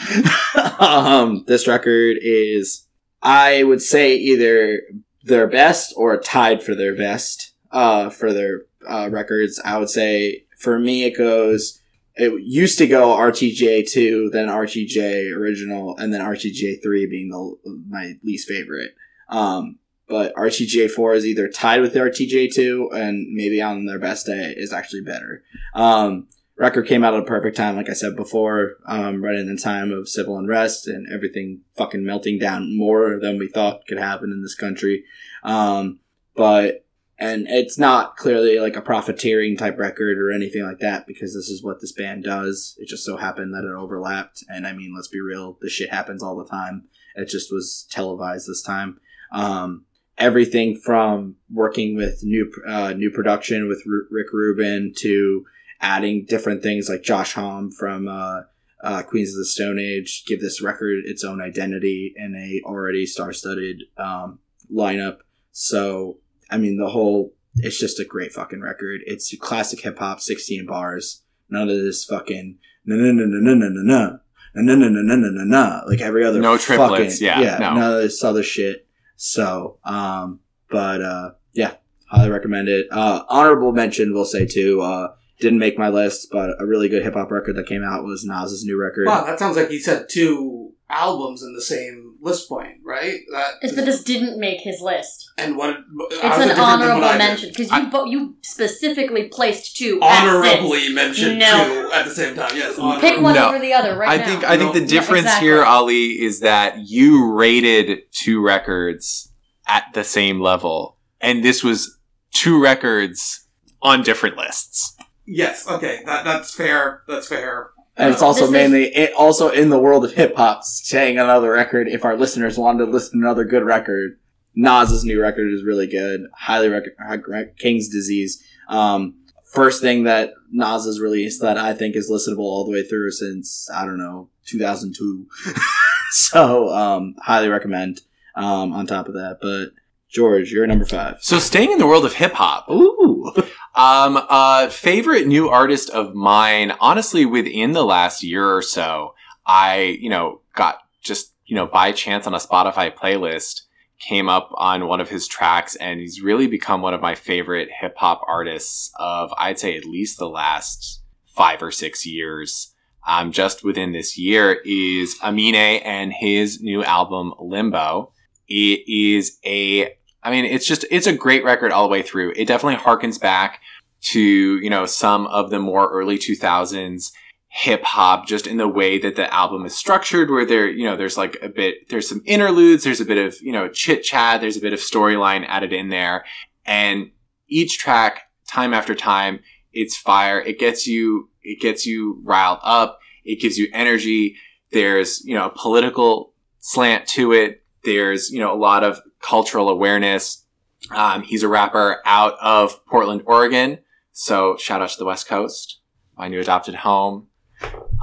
um, this record is, I would say, either their best or tied for their best uh, for their uh, records. I would say, for me, it goes. It used to go RTJ two, then RTJ original, and then RTJ three being the my least favorite. Um, but RTJ four is either tied with RTJ two, and maybe on their best day is actually better. Um, record came out at a perfect time, like I said before, um, right in the time of civil unrest and everything fucking melting down more than we thought could happen in this country. Um, but and it's not clearly like a profiteering type record or anything like that because this is what this band does. It just so happened that it overlapped, and I mean, let's be real, this shit happens all the time. It just was televised this time. Um, everything from working with new uh, new production with Ru- Rick Rubin to adding different things like Josh Homme from uh, uh, Queens of the Stone Age give this record its own identity in a already star-studded um, lineup. So I mean, the whole it's just a great fucking record. It's classic hip hop, sixteen bars. None of this fucking no no no no no no no no no no no no no no no like every other No triplets, fucking- yeah, yeah no. none of this other shit. So um, but uh, yeah, highly recommend it. Uh, honorable mention, we'll say too. Uh, didn't make my list, but a really good hip hop record that came out was Nas's new record. Wow, that sounds like you said two albums in the same list point, right? That It's, but this didn't make his list. and what It's how is it an different than what honorable mention because you I- bo- you specifically placed two. at Honorably six. mentioned No. two at the same time. Yes, Pick one No. over the other right I now. think I think the No. difference exactly. here, Ali, is that you rated two records at the same level, and this was two records on different lists. Yes, okay, that that's fair. That's fair. And it's also This is- mainly it also in the world of hip hop, saying another record. If our listeners wanted to listen to another good record, Nas's new record is really good. Highly recommend King's Disease. Um, first thing that Nas has released that I think is listenable all the way through since I don't know 2002. *laughs* so um, highly recommend. Um, on top of that, but George, you're number five. So, staying in the world of hip hop, Ooh, Um, uh, favorite new artist of mine, honestly, within the last year or so, I, you know, got just, you know, by chance on a Spotify playlist, came up on one of his tracks and he's really become one of my favorite hip hop artists of, I'd say at least the last five or six years. Um, just within this year is Amine and his new album Limbo. It is a I mean, it's just, it's a great record all the way through. It definitely harkens back to, you know, some of the more early 2000s hip hop, just in the way that the album is structured, where there, you know, there's like a bit, there's some interludes, there's a bit of, you know, chit chat, there's a bit of storyline added in there. And each track, time after time, it's fire. It gets you, it gets you riled up. It gives you energy. There's, you know, a political slant to it. There's, you know, a lot of cultural awareness. Um, he's a rapper out of Portland, Oregon. So shout out to the West Coast, my new adopted home.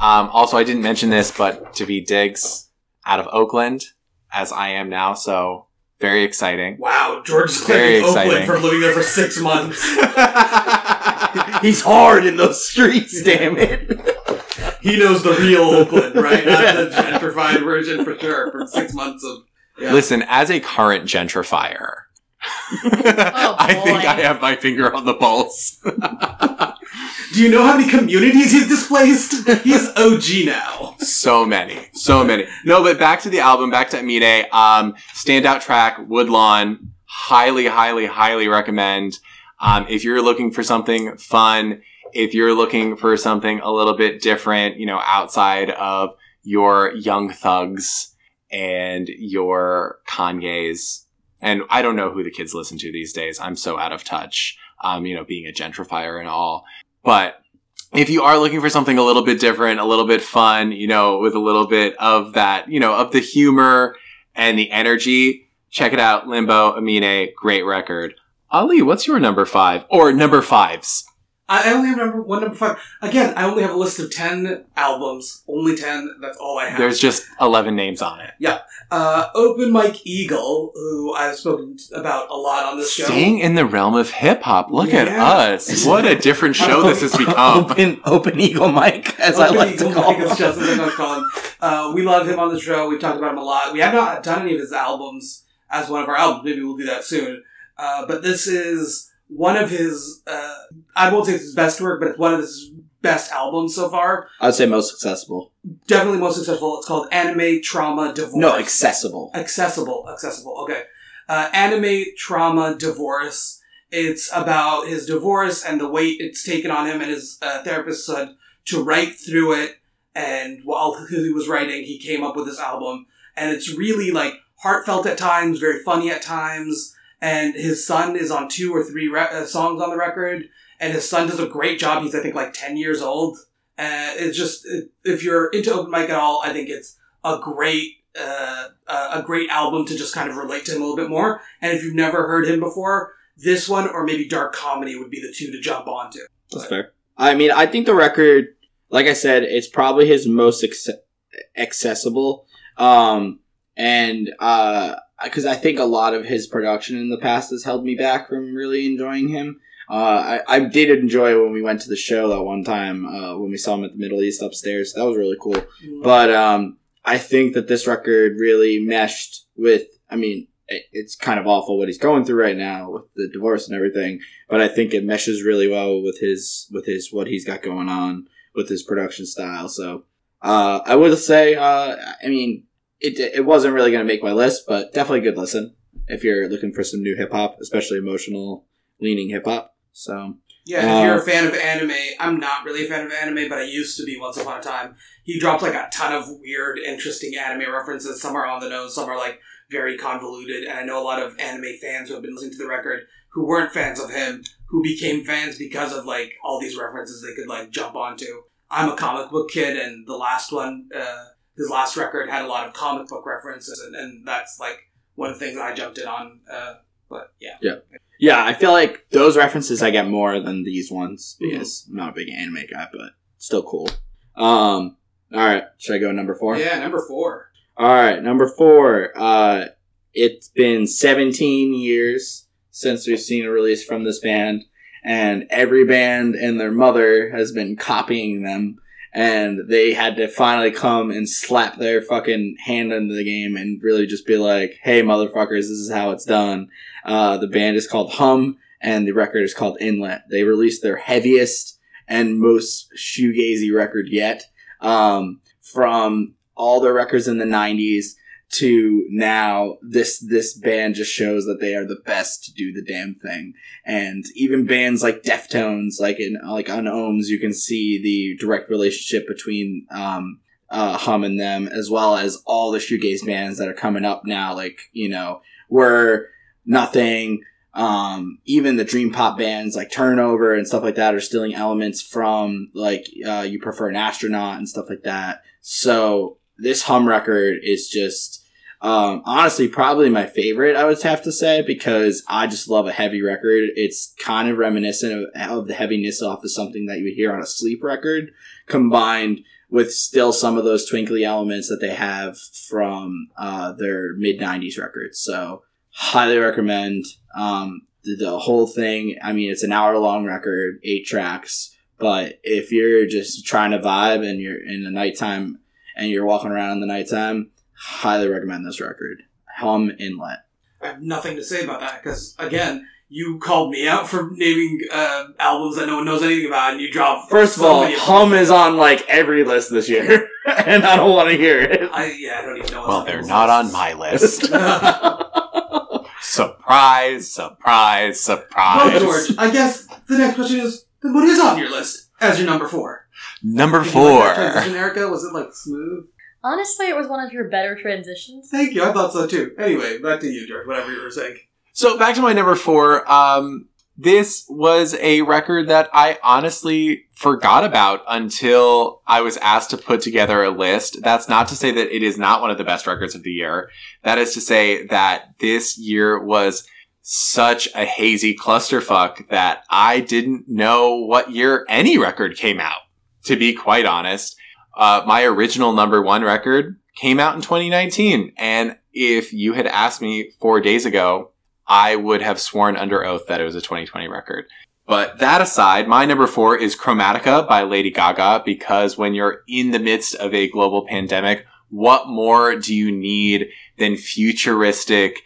Um, also, I didn't mention this, but Daveed Diggs out of Oakland, as I am now. So very exciting. Wow, George is Very claiming Oakland exciting. for living there for six months. *laughs* he's hard in those streets. *laughs* Damn it. he knows the real Oakland, right? Not the gentrified version for sure. From six months of Yeah. Listen, as a current gentrifier, *laughs* I think. I have my finger on the pulse. Do you know how many communities he's displaced? He's OG now. so many, so many. No, but back to the album, back to Amine. Um, standout track, Woodlawn. Highly, highly, highly recommend. Um, if you're looking for something fun, if you're looking for something a little bit different, you know, outside of your Young Thugs and your Kanye's, and I don't know who the kids listen to these days. I'm so out of touch. Um, you know, being a gentrifier and all. But if you are looking for something a little bit different, a little bit fun, you know, with a little bit of that, you know, of the humor and the energy, check it out. Limbo, Amine, great record. Ali, what's your number five? Or number fives? I I only have number one, number five. Again, I only have a list of ten albums. Only ten. That's all I have. There's just 11 names on it. Yeah. Uh, Open Mike Eagle, who I've spoken about a lot on this show. Staying in the realm of hip hop. Look at us. What a different show *laughs* this has become. open, open eagle mic, as I like Eagle to call Mike him. just as I like to call him. Uh, we love him on the show. We've talked about him a lot. We have not done any of his albums as one of our albums. Maybe we'll do that soon. Uh, but this is one of his. Uh, I won't say it's his best work, but it's one of his best albums so far. I'd say most accessible. Definitely most successful. It's called Anime Trauma Divorce. No, accessible. accessible accessible okay uh, anime trauma divorce it's about his divorce and the weight it's taken on him and his uh, therapist said to write through it and while he was writing he came up with this album and it's really like heartfelt at times very funny at times and his son is on two or three re- uh, songs on the record and his son does a great job he's i think like 10 years old uh, it's just it, if you're into open mic at all i think it's a great uh, a a great album to just kind of relate to him a little bit more. And if you've never heard him before, this one or maybe Dark Comedy would be the two to jump onto. That's fair. I mean, I think the record, like I said, it's probably his most acce- accessible. Um, and, uh, cause I think a lot of his production in the past has held me back from really enjoying him. Uh, I, I did enjoy when we went to the show that one time, uh, when we saw him at the Middle East upstairs. That was really cool. But, um, I think that this record really meshed with, I mean, it- it's kind of awful what he's going through right now with the divorce and everything but I think it meshes really well with his with his what he's got going on with his production style. So uh, I would say, uh, I mean, it it wasn't really going to make my list, but definitely a good listen if you're looking for some new hip hop, especially emotional leaning hip hop. So Yeah, if you're Uh, a fan of anime, I'm not really a fan of anime, but I used to be once upon a time. He dropped like a ton of weird, interesting anime references. Some are on the nose, some are like very convoluted. And I know a lot of anime fans who have been listening to the record who weren't fans of him, who became fans because of like all these references they could like jump onto. I'm a comic book kid, and the last one, uh, his last record had a lot of comic book references, and, and that's like one of the things I jumped in on. Uh, but yeah. yeah, yeah. I feel like those references I get more than these ones because I'm not a big anime guy, but still cool. Um, all right, should I go number four? Yeah, number four. All right, number four. Uh, it's been 17 years since we've seen a release from this band, and every band and their mother has been copying them, and they had to finally come and slap their fucking hand into the game and really just be like, "Hey, motherfuckers, this is how it's done." Uh, the band is called Hum, and the record is called Inlet. They released their heaviest and most shoegazy record yet. Um, from all their records in the 90s to now this this band just shows that they are the best to do the damn thing. And even bands like deftones like in like on ohms you can see the direct relationship between um uh hum and them as well as all the shoegaze bands that are coming up now like you know we're nothing um even the dream pop bands like turnover and stuff like that are stealing elements from like uh you prefer an astronaut and stuff like that. So this hum record is just um, honestly probably my favorite i would have to say because i just love a heavy record. It's kind of reminiscent of, of the heaviness off of something that you would hear on a sleep record combined with still some of those twinkly elements that they have from uh, their mid 90s records. So highly recommend um, the, the whole thing. I mean it's an hour long record eight tracks but if you're just trying to vibe and you're in the nighttime and you're walking around in the nighttime, highly recommend this record. Hum Inlet. I have nothing to say about that because again, you called me out for naming uh, albums that no one knows anything about, and you dropped. First of all, Hum is on like every list this year, *laughs* and I don't want to hear it. I yeah, I don't even know. Well, they're those not on my *laughs* list. well, surprise, surprise, surprise. George, I guess the next question is: then what is on your list as your number four? Number Did you like that four. transition, Erica, was it like smooth? Honestly, it was one of your better transitions. Thank you. I thought so too. Anyway, back to you, George. Whatever you were saying. So back to my number four. Um, this was a record that I honestly forgot about until I was asked to put together a list. That's not to say that it is not one of the best records of the year. That is to say that this year was such a hazy clusterfuck that I didn't know what year any record came out, to be quite honest. Uh, my original number one record came out in 2019. And if you had asked me four days ago, I would have sworn under oath that it was a 2020 record. But that aside, my number four is Chromatica by Lady Gaga because when you're in the midst of a global pandemic, what more do you need than futuristic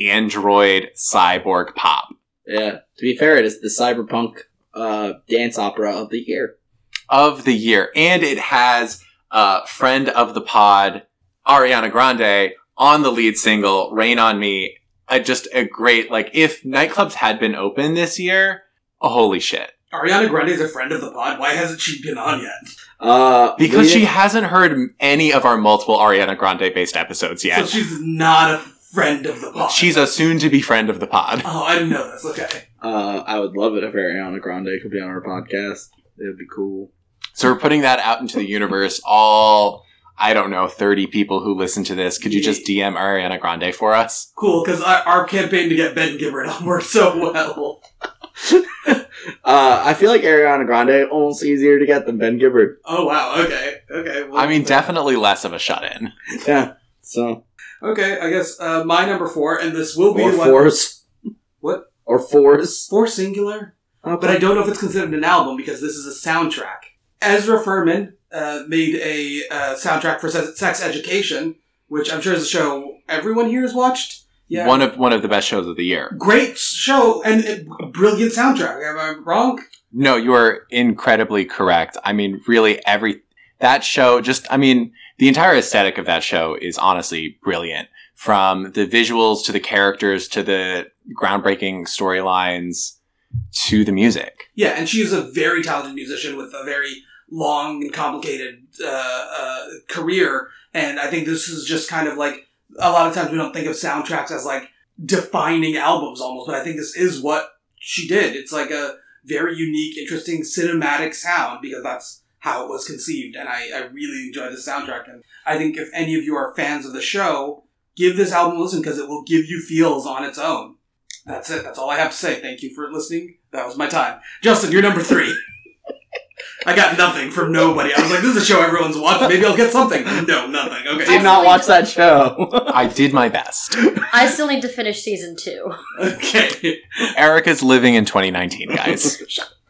android cyborg pop? Yeah. To be fair, it is the cyberpunk uh, dance opera of the year. Of the year. And it has uh, friend of the pod, Ariana Grande, on the lead single, Rain on Me. Uh, just a great, like, if nightclubs had been open this year, oh, holy shit. Ariana Grande is a friend of the pod. Why hasn't she been on yet? Uh, Because she hasn't heard any of our multiple Ariana Grande based episodes yet. So she's not a friend of the pod. She's a soon to be friend of the pod. Oh, I didn't know this. Okay. uh, I would love it if Ariana Grande could be on our podcast. It would be cool. So we're putting that out into the universe. All I don't know, 30 people who listen to this, could you just DM Ariana Grande for us? Cool, because our, our campaign to get Ben Gibbard on worked so well. *laughs* Uh, I feel like Ariana Grande almost easier to get than Ben Gibbard. Oh wow. Okay. Okay. well, I mean, definitely less of a shut in. Yeah. So Okay. I guess uh, my number four, and this will be or one fours. What? Or fours. four singular. but I don't know if it's considered an album because this is a soundtrack. Ezra Furman uh, made a uh, soundtrack for Sex Education, which I'm sure is a show everyone here has watched. Yeah, One of one of the best shows of the year. great show and a brilliant soundtrack. Am I wrong? No, you are incredibly correct. I mean, really every that show just I mean, the entire aesthetic of that show is honestly brilliant. From the visuals to the characters to the groundbreaking storylines to the music. Yeah, and she's a very talented musician with a very long and complicated uh, uh, career. And I think this is just kind of like a lot of times we don't think of soundtracks as like defining albums almost, but I think this is what she did. It's like a very unique, interesting cinematic sound because that's how it was conceived. And I, I really enjoy the soundtrack. And I think if any of you are fans of the show, give this album a listen because it will give you feels on its own. That's it. That's all I have to say. Thank you for listening. That was my time. Justin, you're number three. *laughs* I got nothing from nobody. I was like, this is a show everyone's watching. Maybe I'll get something. No, nothing. Okay. Did not watch that show. I did my best. I still need to finish season two. Okay. Erica's living in 2019, guys.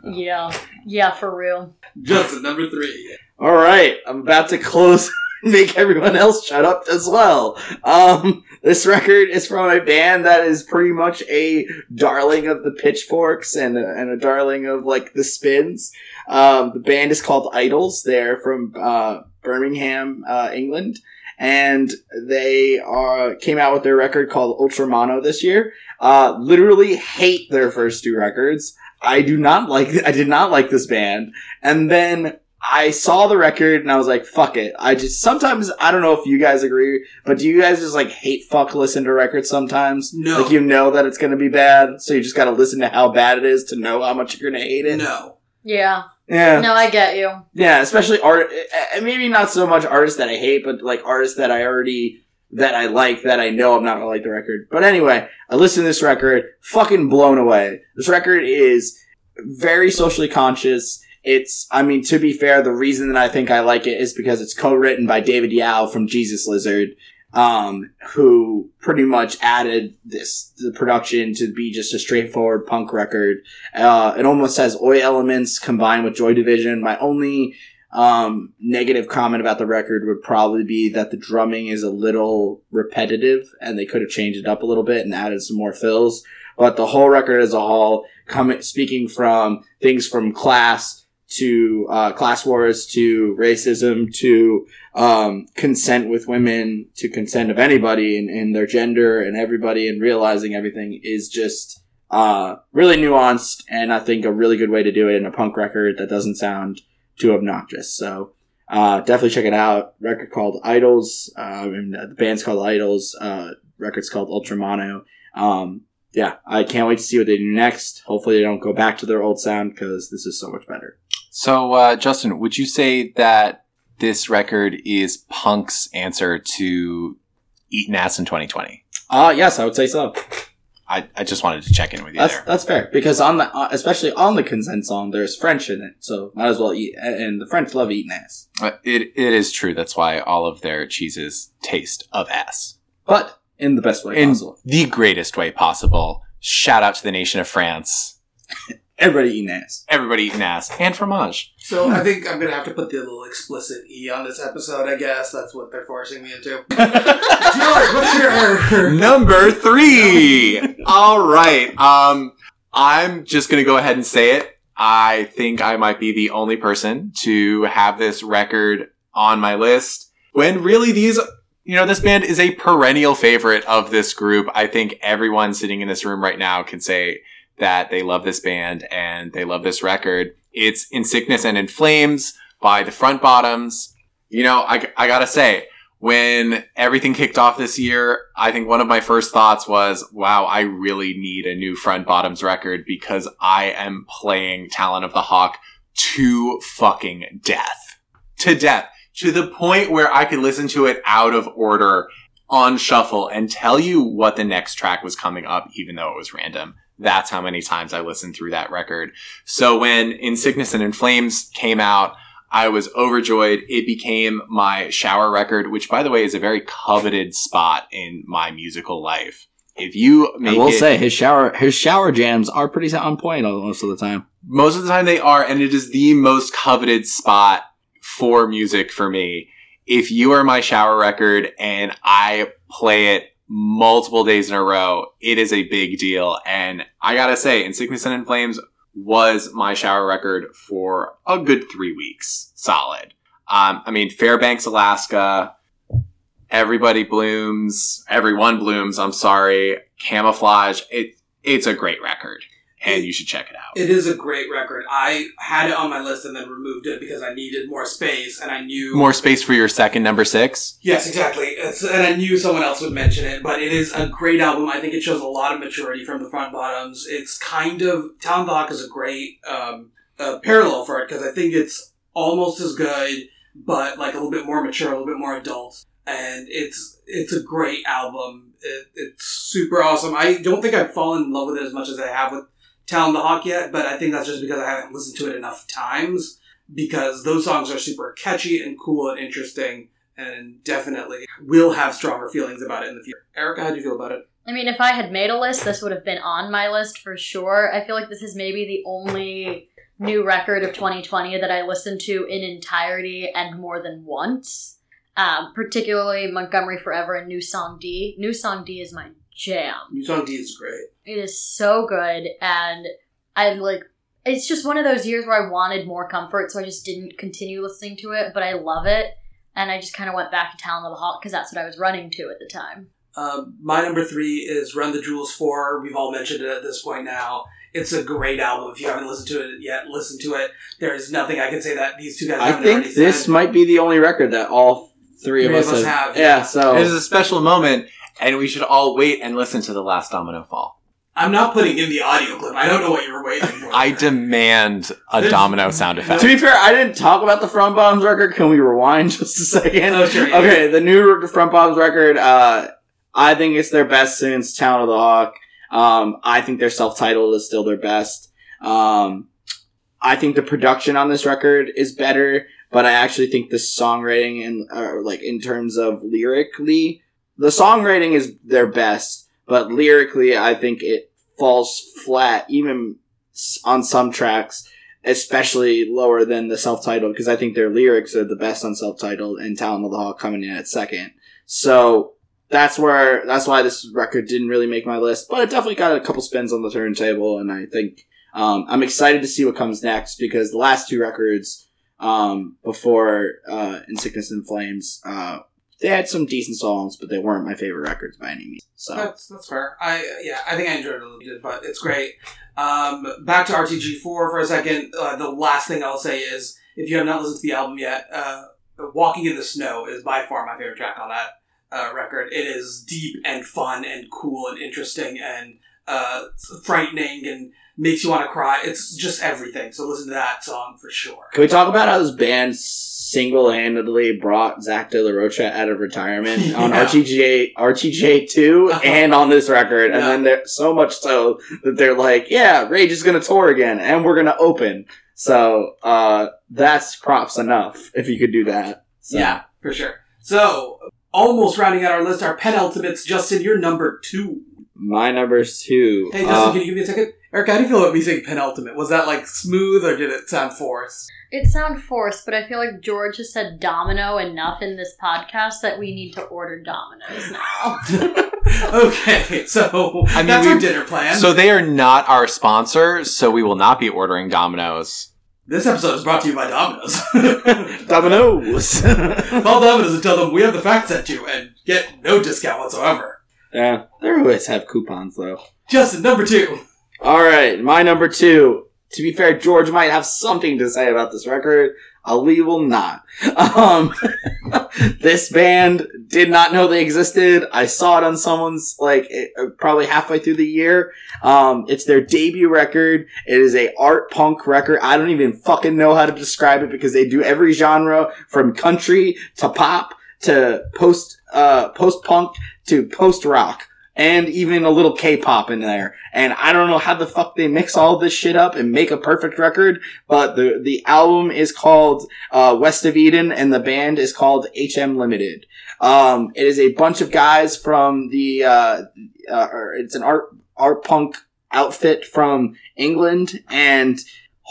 Yeah. Yeah, for real. Justin, number three. All right, I'm about to close. *laughs* Make everyone else shut up as well. Um, this record is from a band that is pretty much a darling of the pitchforks and a, and a darling of like the spins. Um, the band is called IDLES. They're from uh, Birmingham, uh, England, and they are came out with their record called Ultra Mono this year. Uh, literally hate their first two records. I do not like. I did not like this band, and then I saw the record and I was like, fuck it. I just, sometimes, I don't know if you guys agree, but do you guys just like hate fuck listen to records sometimes? No. Like you know that it's gonna be bad, so you just gotta listen to how bad it is to know how much you're gonna hate it? No. Yeah. Yeah. No, I get you. Yeah, especially art, uh, maybe not so much artists that I hate, but like artists that I already, that I like, that I know I'm not gonna like the record. But anyway, I listened to this record, fucking blown away. This record is very socially conscious. It's, I mean, to be fair, the reason that I think I like it is because it's co-written by David Yow from Jesus Lizard, um, who pretty much added this, the production to be just a straightforward punk record. Uh, it almost has oi elements combined with Joy Division. My only, um, negative comment about the record would probably be that the drumming is a little repetitive and they could have changed it up a little bit and added some more fills. But the whole record as a whole, coming, speaking from things from class to, uh, class wars to racism to, um, consent with women to consent of anybody and, and their gender and everybody and realizing everything is just, uh, really nuanced and I think a really good way to do it in a punk record that doesn't sound too obnoxious. So, uh, definitely check it out. Record called IDLES. Uh, the band's called IDLES. Uh, record's called Ultra Mono. Um, yeah, I can't wait to see what they do next. Hopefully they don't go back to their old sound because this is so much better. So, uh, Justin, would you say that this record is punk's answer to Eating Ass in 2020? Uh, yes, I would say so. I, I just wanted to check in with you That's there. that's fair because on the uh, especially on the consent song, there's French in it, so might as well eat. And the French love eating ass, Uh, It, it is true. That's why all of their cheeses taste of ass. but in the best way In possible. the greatest way possible. Shout out to the nation of France. *laughs* Everybody eating ass. Everybody eating ass and fromage. So I think I'm gonna have to put the little explicit E on this episode. I guess that's what they're forcing me into. *laughs* George, what's your Number three. All right. Um, I'm just gonna go ahead and say it. I think I might be the only person to have this record on my list. When really these, you know, this band is a perennial favorite of this group. I think everyone sitting in this room right now can say that they love this band and they love this record. It's In Sickness and in Flames by the Front Bottoms. You know, I, I gotta say, when everything kicked off this year, I think one of my first thoughts was, wow, I really need a new Front Bottoms record because I am playing Talon of the Hawk to fucking death. To death. to the point where I could listen to it out of order on shuffle and tell you what the next track was coming up, even though it was random. That's how many times I listened through that record. So when In Sickness and in Flames came out, I was overjoyed. It became my shower record, which by the way is a very coveted spot in my musical life. If you I will it, say his shower his shower jams are pretty on point most of the time. most of the time they are, and it is the most coveted spot for music for me. If you are my shower record and I play it multiple days in a row, it is a big deal. And I gotta say, In Sickness and in Flames was my shower record for a good three weeks. Solid. Um, I mean, Fairbanks, Alaska, Everybody Blooms, Everyone Blooms, I'm sorry, Camouflage. It, it's a great record. And you should check it out. It is a great record. I had it on my list and then removed it because I needed more space, and I knew More space for your second number six. Yes, exactly. It's, and I knew someone else would mention it, but it is a great album. I think it shows a lot of maturity from the front bottoms. It's kind of Talon the Hawk is a great um, uh, parallel for it because I think it's almost as good, but like a little bit more mature, a little bit more adult, and it's it's a great album. It, it's super awesome. I don't think I've fallen in love with it as much as I have with Talon the Hawk yet, but I think that's just because I haven't listened to it enough times. Because those songs are super catchy and cool and interesting and definitely will have stronger feelings about it in the future. Erica, how do you feel about it? I mean, if I had made a list, this would have been on my list for sure. I feel like this is maybe the only new record of 2020 that I listened to in entirety and more than once. Um, particularly Montgomery Forever and New Song D. New Song D is my jam. New Song D is great. It is so good, and I like. It's just one of those years where I wanted more comfort, so I just didn't continue listening to it. But I love it, and I just kind of went back to Talon of the Hawk because that's what I was running to at the time. Um, my number three is Run the Jewels 4. We've all mentioned it at this point now. It's a great album. If you haven't listened to it yet, listen to it. There is nothing I can say that these two guys I haven't think this said. might be the only record that all three, of, us have. Yeah, so It is a special moment, and we should all wait and listen to the last domino fall. I'm not putting in the audio clip. I don't know what you were waiting for. I demand a There's- domino sound effect. To be fair, I didn't talk about the Front Bombs record. Can we rewind *laughs* just a second? Oh, sure, yeah. Okay, the new Front Bombs record, uh, I think it's their best since Talon of the Hawk. Um, I think their self-titled is still their best. Um, I think the production on this record is better, but I actually think the songwriting and, uh, like, in terms of lyrically, the songwriting is their best, but lyrically, I think it falls flat, even on some tracks especially lower than the self-titled because I think their lyrics are the best on self-titled and Talon of the Hawk coming in at second. So that's where that's why this record didn't really make my list, but it definitely got a couple spins on the turntable, and I think um, I'm excited to see what comes next because the last two records um, before uh, In Sickness and Flames, uh, they had some decent songs, but they weren't my favorite records by any means. So That's that's fair. I yeah, I think I enjoyed it a little bit, but it's great. Um, back to RTJ four for a second. Uh, the last thing I'll say is, if you have not listened to the album yet, uh, "Walking in the Snow" is by far my favorite track on that uh, record. It is deep and fun and cool and interesting and uh, frightening and makes you want to cry. It's just everything. So listen to that song for sure. Can we talk about how this band single-handedly brought Zach De La Rocha out of retirement *laughs* on Yeah. RTJ RTJ two *laughs* and on this record, and then they're so much so that they're like, "Yeah, Rage is gonna tour again, and we're gonna open." So uh, that's props enough if you could do that. So. Yeah, for sure. So almost rounding out our list, our penultimates. Justin, you're number two. My number's two. Hey, Justin, Uh, can you give me a second? Eric, how do you feel about me saying penultimate? Was that like smooth or did it sound forced? It sounds forced, but I feel like George has said domino enough in this podcast that we need to order dominoes now. *laughs* *laughs* okay, so I mean, that's we- our dinner plan. So they are not our sponsor, so we will not be ordering dominoes. this episode is brought to you by Domino's. *laughs* Dominoes. Call Domino's and tell them we have the facts at you and get no discount whatsoever. Yeah, they always have coupons though. Justin, number two. All right, my number two. to be fair, George might have something to say about this record. Ali will not. Um, *laughs* this band did not know they existed. I saw it on someone's like it- uh, probably halfway through the year. Um, it's their debut record. It is a art punk record. I don't even fucking know how to describe it because they do every genre from country to pop to post uh post punk to post rock and even a little K-pop in there. And I don't know how the fuck they mix all this shit up and make a perfect record, but the the album is called uh, West of Eden and the band is called HM Limited. Um, it is a bunch of guys from the uh, uh, it's an art art punk outfit from England and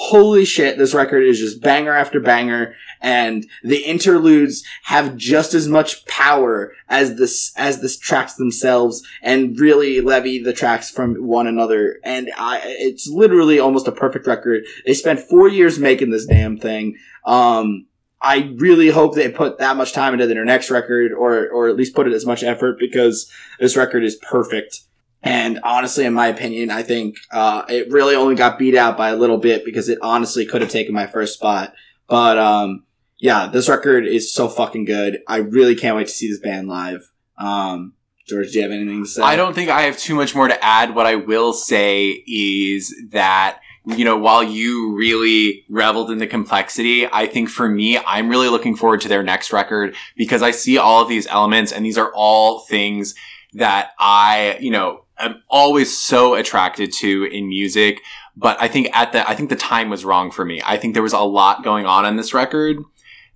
holy shit this record is just banger after banger and the interludes have just as much power as this as the tracks themselves and really levy the tracks from one another and I it's literally almost a perfect record. They spent 4 years making this damn thing. Um I really hope they put that much time into their next record or or at least put it as much effort because this record is perfect and honestly, in my opinion, I think uh, it really only got beat out by a little bit because it honestly could have taken my first spot. But um, yeah, this record is so fucking good. I really can't wait to see this band live. Um, George, do you have anything to say? I don't think I have too much more to add. What I will say is that, you know, while you really reveled in the complexity, I think for me, I'm really looking forward to their next record because I see all of these elements and these are all things that I, you know, am always so attracted to in music. But I think at the, I think the time was wrong for me. I think there was a lot going on in this record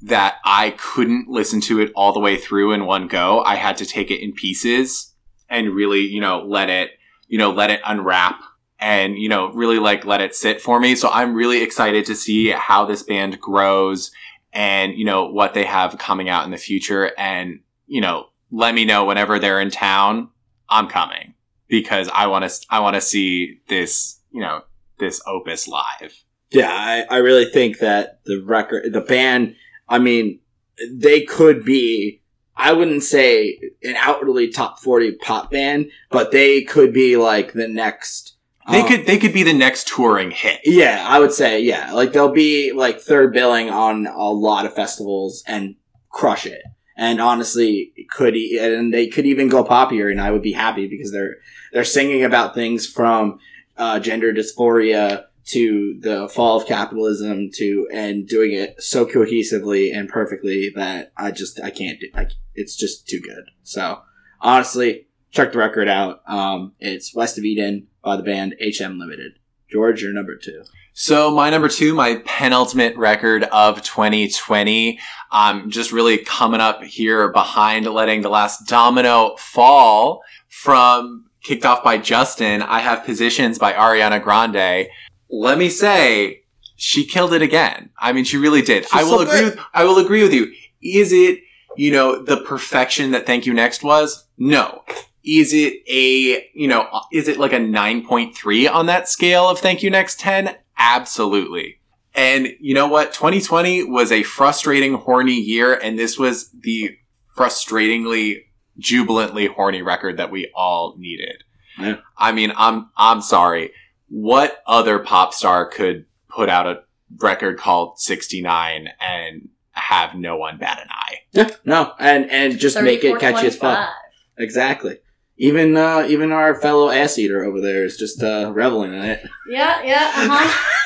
that I couldn't listen to it all the way through in one go. I had to take it in pieces and really, you know, let it, you know, let it unwrap and, you know, really like let it sit for me. So I'm really excited to see how this band grows and, you know, what they have coming out in the future. And, you know, let me know whenever they're in town. I'm coming because I want to, I want to see this, you know, this opus live. Yeah, I, I really think that the record, the band, I mean, they could be, I wouldn't say an outwardly top 40 pop band, but they could be like the next. They um, could, they could be the next touring hit. Yeah, I would say, yeah. Like they'll be like third billing on a lot of festivals and crush it. And honestly, could, and they could even go poppier and I would be happy because they're, they're singing about things from, uh, gender dysphoria to the fall of capitalism to, and doing it so cohesively and perfectly that I just, I can't do, I, it's just too good. So honestly, check the record out. Um, it's West of Eden by the band HM Limited. George, you're number two. So my number two, my penultimate record of 2020, I'm just really coming up here behind letting the last domino fall from kicked off by Justin. I have positions by Ariana Grande. Let me say, she killed it again. I mean, she really did. I will so agree with, I will agree with you. Is it, you know, the perfection that Thank You Next was? No. Is it a, you know, is it like a 9.3 on that scale of Thank You Next 10? Absolutely. And you know what? 2020 was a frustrating, horny year, and this was the frustratingly, jubilantly horny record that we all needed. Yeah. I mean, I'm, I'm sorry. What other pop star could put out a record called 69 and have no one bat an eye? Yeah, no, and and just make it catchy as fuck. Exactly. Even uh, even our fellow ass eater over there is just uh, reveling in it. Yeah, yeah, uh *laughs*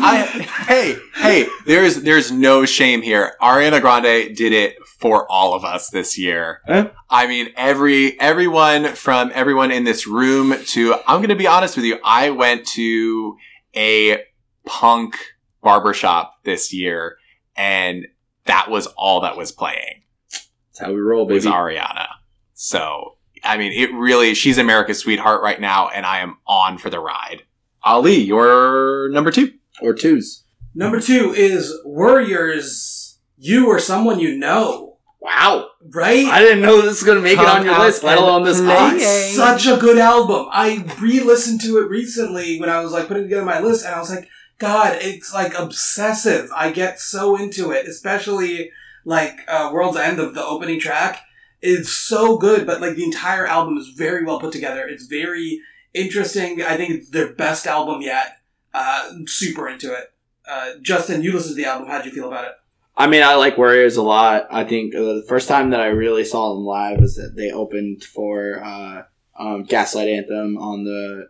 I, hey, hey, there's there's no shame here. Ariana Grande did it for all of us this year. Huh? I mean, every everyone from everyone in this room to I'm going to be honest with you. I went to a punk barbershop this year, and that was all that was playing That's how we roll, was baby. Ariana. So, I mean, it really she's America's sweetheart right now, and I am on for the ride. Ali, you're number two. Or twos. Number two is Worriers. You or someone you know, Wow. right? I didn't know this was going to make it on your list, let and alone this play. hot. Such a good album. I re-listened to it recently when I was like putting together my list, and I was like, God, it's like obsessive. I get so into it, especially like uh, World's End of the opening track is so good, but like the entire album is very well put together. It's very interesting. I think it's their best album yet. Uh, super into it. Uh, Justin, you listened to the album. How'd you feel about it? I mean, I like Worriers a lot. I think the first time that I really saw them live was that they opened for uh, um, Gaslight Anthem on the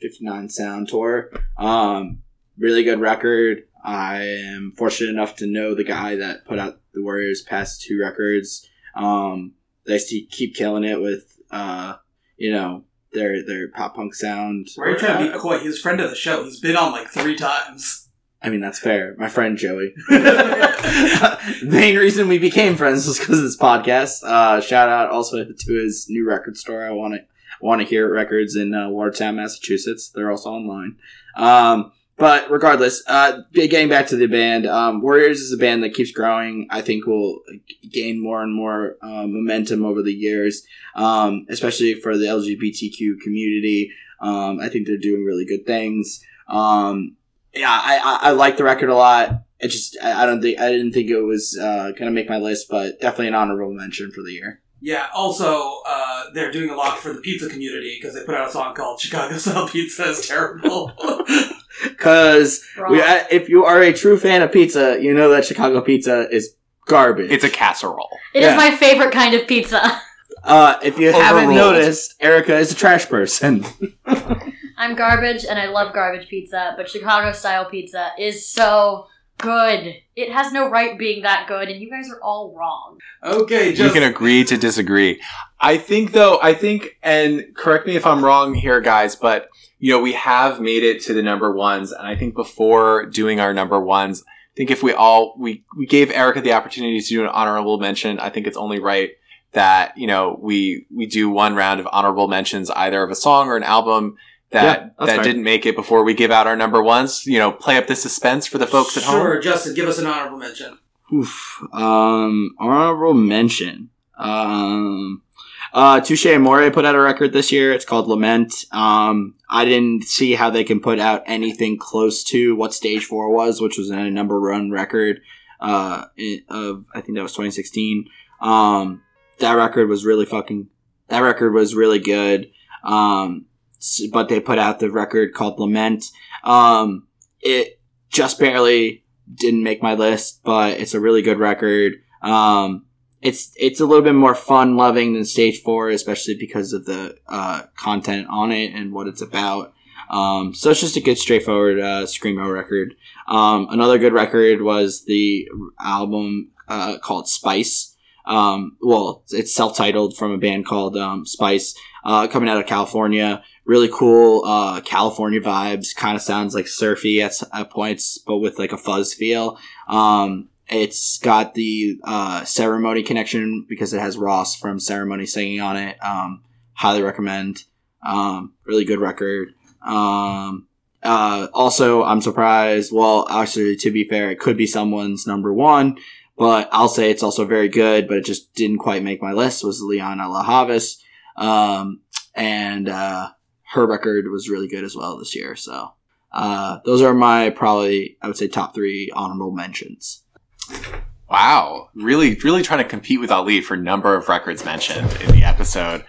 59 Sound Tour. Um, really good record. I am fortunate enough to know the guy that put out the Worriers' past two records. Um, they keep killing it with, uh, you know, their their pop punk sound. Why are you trying to be coy? He's a friend of the show. He's been on like three times. I mean, that's fair. My friend Joey. *laughs* *laughs* Main reason we became friends was because of this podcast. Uh, shout out also to his new record store. I want to want to hear records in uh, Watertown, Massachusetts. They're also online. Um, but regardless, uh, getting back to the band, um, Worriers is a band that keeps growing. I think will gain more and more uh, momentum over the years, um, especially for the LGBTQ community. Um, I think they're doing really good things. Um, yeah, I, I, I like the record a lot. It just I, I don't think I didn't think it was uh, gonna make my list, but definitely an honorable mention for the year. Yeah. Also, uh, they're doing a lot for the pizza community because they put out a song called "Chicago Style Pizza is Terrible." *laughs* Because Wrong. if you are a true fan of pizza, you know that Chicago pizza is garbage. It's a casserole. It is Yeah. my favorite kind of pizza. uh, if you haven't noticed, Erica is a trash person. *laughs* I'm garbage and I love garbage pizza, but Chicago style pizza is so good. It has no right being that good, and you guys are all wrong. okay, You can agree to disagree. I think though, I think, and correct me if I'm wrong here, guys, but you know, we have made it to the number ones. And I think before doing our number ones, I think if we all, we, we gave Erica the opportunity to do an honorable mention. I think it's only right that, you know, we, we do one round of honorable mentions, either of a song or an album Yeah, that, that's that fine. didn't make it before we give out our number ones, you know, play up the suspense for the folks at home. Sure, Justin, give us an honorable mention. Oof. Um, honorable mention. Um, uh, Touche Amore put out a record this year. It's called Lament. Um, I didn't see how they can put out anything close to what Stage Four was, which was a number one record. Uh, of I think that was 2016. Um, that record was really fucking. That record was really good. Um, s- but they put out the record called Lament. Um, it just barely didn't make my list, but it's a really good record. Um, it's it's a little bit more fun loving than Stage Four, especially because of the uh, content on it and what it's about. Um, so it's just a good, straightforward uh, screamo record. Um, another good record was the album uh, called Spice. Um, well, it's self-titled from a band called um, Spice, uh, coming out of California. Really cool uh, California vibes. Kind of sounds like surfy at, at points, but with like a fuzz feel. Um, it's got the uh, ceremony connection because it has Ross from Ceremony singing on it. Um, highly recommend. Um, really good record. Um, uh, also, I'm surprised. Well, actually, to be fair, it could be someone's number one, but I'll say it's also very good. But it just didn't quite make my list. Was Lianne La um, and uh, her record was really good as well this year. So uh, those are my probably I would say top three honorable mentions. Wow, really, really trying to compete with Ali for number of records mentioned in the episode.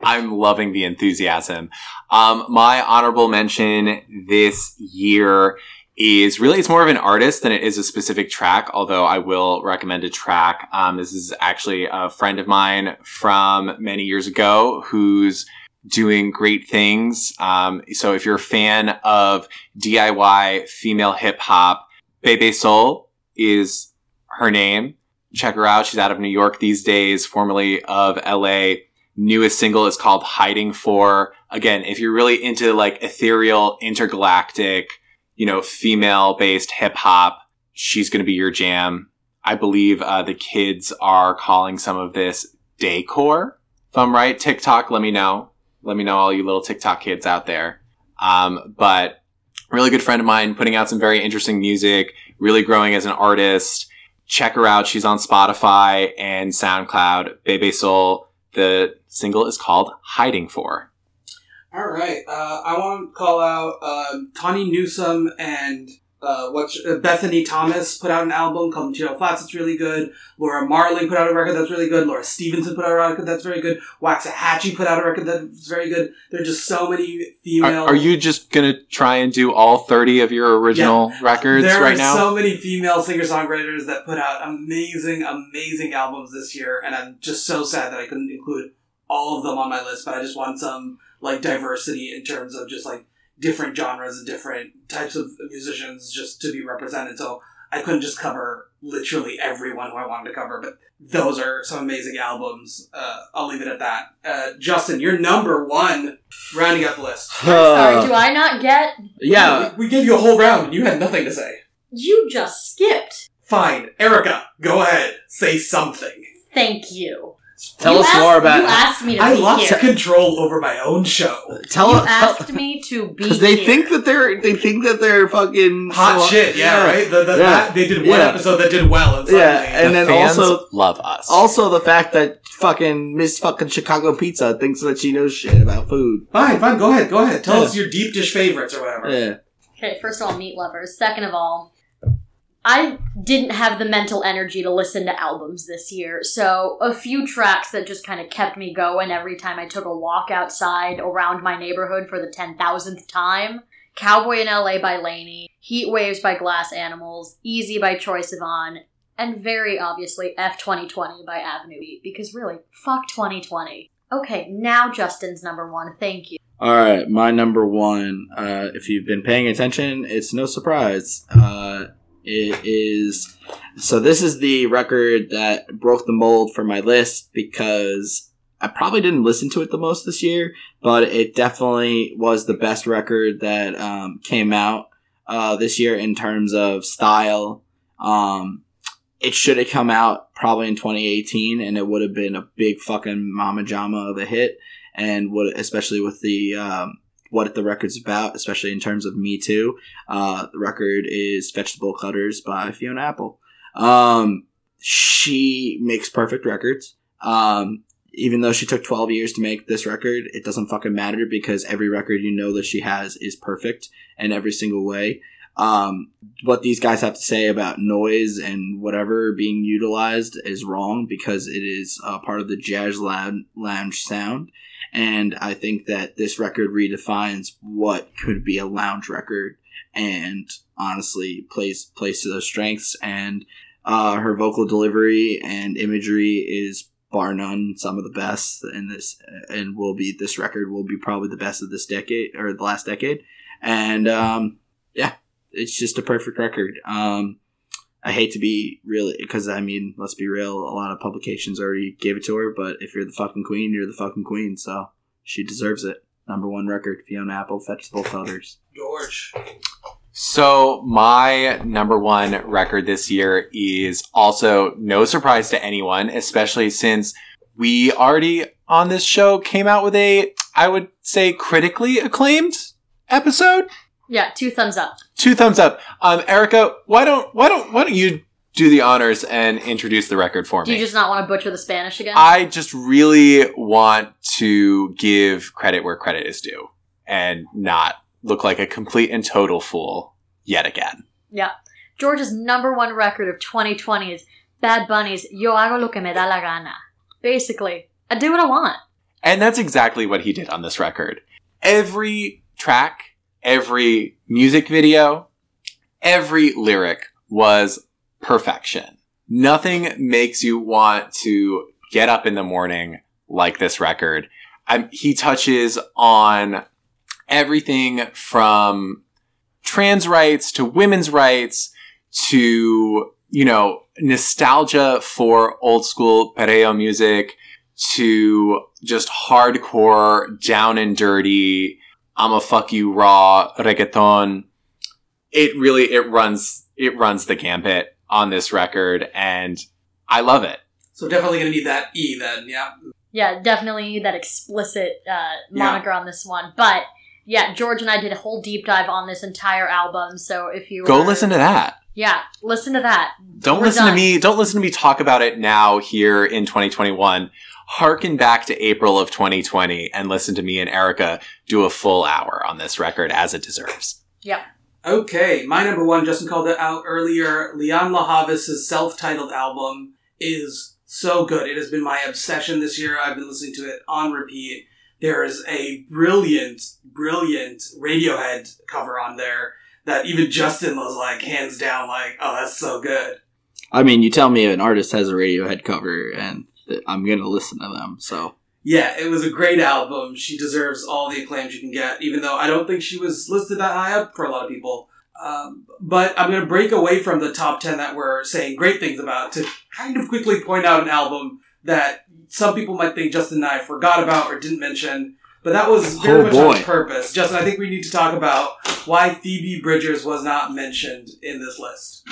I'm loving the enthusiasm. Um, my honorable mention this year is really it's more of an artist than it is a specific track. Although I will recommend a track. Um, this is actually a friend of mine from many years ago who's doing great things. Um, so if you're a fan of DIY female hip hop, Bebe Soul is her name. Check her out. She's out of New York these days, formerly of LA. Newest single is called Hiding For. Again, if you're really into like ethereal, intergalactic, you know, female based hip hop, she's going to be your jam. I believe uh, the kids are calling some of this decor. If I'm right, TikTok, let me know. Let me know, all you little TikTok kids out there. Um, but really good friend of mine putting out some very interesting music, really growing as an artist. Check her out. She's on Spotify and SoundCloud. Bebe Soul. The single is called Hiding For. All right. Uh, I want to call out uh, Tawny Newsome and uh, what's uh, Bethany Thomas put out an album called Material Flats It's really good. Laura Marling put out a record that's really good. Laura Stevenson put out a record that's very good. Waxahatchee put out a record that's very good. There are just so many female. are you just gonna try and do all 30 of your original records there right are now? so many female singer songwriters that put out amazing, amazing albums this year, and I'm just so sad that I couldn't include all of them on my list. But I just want some like diversity in terms of just like different genres and different types of musicians just to be represented. So I couldn't just cover literally everyone who I wanted to cover, but those are some amazing albums. Uh, I'll leave it at that. Uh, Justin, you're number one, rounding up the list. Sorry, do I not get? yeah. we, we gave you a whole round and you had nothing to say. You just skipped. Fine, Erica, go ahead, say something. Thank you. Tell You us asked- more about. You asked me to I be lost here. control over my own show. Tell you us. asked me to *laughs* be Because they here. think that they're they think that they're fucking Hot so- shit, yeah, right. The, the, Yeah. that- they did one Yeah. episode that did well, and Yeah, and the then fans also- love us. Also, the fact that fucking Miss fucking Chicago Pizza thinks that she knows shit about food. fine, fine, go ahead, go ahead. Tell Yeah. us your deep dish favorites or whatever. Yeah. Okay, first of all, meat lovers. Second of all, I didn't have the mental energy to listen to albums this year, so a few tracks that just kind of kept me going every time I took a walk outside around my neighborhood for the 10,000th time. Cowboy in LA by LANY, Heat Waves by Glass Animals, Easy by Troye Sivan, and very obviously F 2020 by Avenue Beat, because really, fuck 2020. Okay, now Justin's number one. Thank you. All right, my number one. Uh, if you've been paying attention, it's no surprise. Uh, it is. So this is the record that broke the mold for my list because I probably didn't listen to it the most this year, but it definitely was the best record that um, came out uh, this year in terms of style. Um, it should have come out probably in 2018, and it would have been a big fucking mama jama of a hit and what especially with the um, what the record's about, especially in terms of Me Too. Uh, the record is Fetch the Bolt Cutters by Fiona Apple. Um, she makes perfect records. Um, even though she took 12 years to make this record, it doesn't fucking matter because every record you know that she has is perfect in every single way. Um, what these guys have to say about noise and whatever being utilized is wrong because it is uh, part of the jazz lounge, lounge sound. And I think that this record redefines what could be a lounge record and honestly plays plays to those strengths. And uh, her vocal delivery and imagery is bar none some of the best in this and will be this record will be probably the best of this decade or the last decade. And um, yeah, it's just a perfect record. Um, I hate to be really because I mean, let's be real. A lot of publications already gave it to her, but if you're the fucking queen, you're the fucking queen. So she deserves it. Number one record, Fiona Apple, Fetch the Bolt Cutters. George. So my number one record this year is also no surprise to anyone, especially since we already on this show came out with a, I would say, critically acclaimed episode. Yeah, two thumbs up. Two thumbs up. Um, Erica, why don't why don't why don't you do the honors and introduce the record for Do me? Do you just not want to butcher the Spanish again? I just really want to give credit where credit is due and not look like a complete and total fool yet again. yeah. George's number one record of 2020 is Bad Bunny's Yo hago lo que me da la gana. Basically, I do what I want. And that's exactly what he did on this record. Every track, every music video, every lyric was perfection. Nothing makes you want to get up in the morning like this record. Um, he touches on everything from trans rights to women's rights to, you know, nostalgia for old school perreo music to just hardcore, down and dirty, I'ma fuck you raw reggaeton. It really, it runs, it runs the gambit on this record and I love it. So definitely gonna need that E then, yeah. Yeah, definitely need that explicit uh, moniker on this one. But yeah, George and I did a whole deep dive on this entire album. So if you Go were- listen to that. yeah, listen to that. Don't We're listen done. to me. Don't listen to me talk about it now here in 2021. Harken back to April of 2020 and listen to me and Erica do a full hour on this record as it deserves. Yep. Okay, my number one, Justin called it out earlier. Lianne La Havas' self-titled album is so good. It has been my obsession this year. I've been listening to it on repeat. There is a brilliant, brilliant Radiohead cover on there that even Justin was like, hands down, like, oh, that's so good. I mean, you tell me an artist has a Radiohead cover, and th- I'm gonna listen to them. So Yeah, it was a great album. She deserves all the acclaim she can get, even though I don't think she was listed that high up for a lot of people. Um, but I'm going to break away from the top 10 that we're saying great things about to kind of quickly point out an album that some people might think Justin and I forgot about or didn't mention. But that was very Oh, much on purpose. Justin, I think we need to talk about why Phoebe Bridgers was not mentioned in this list.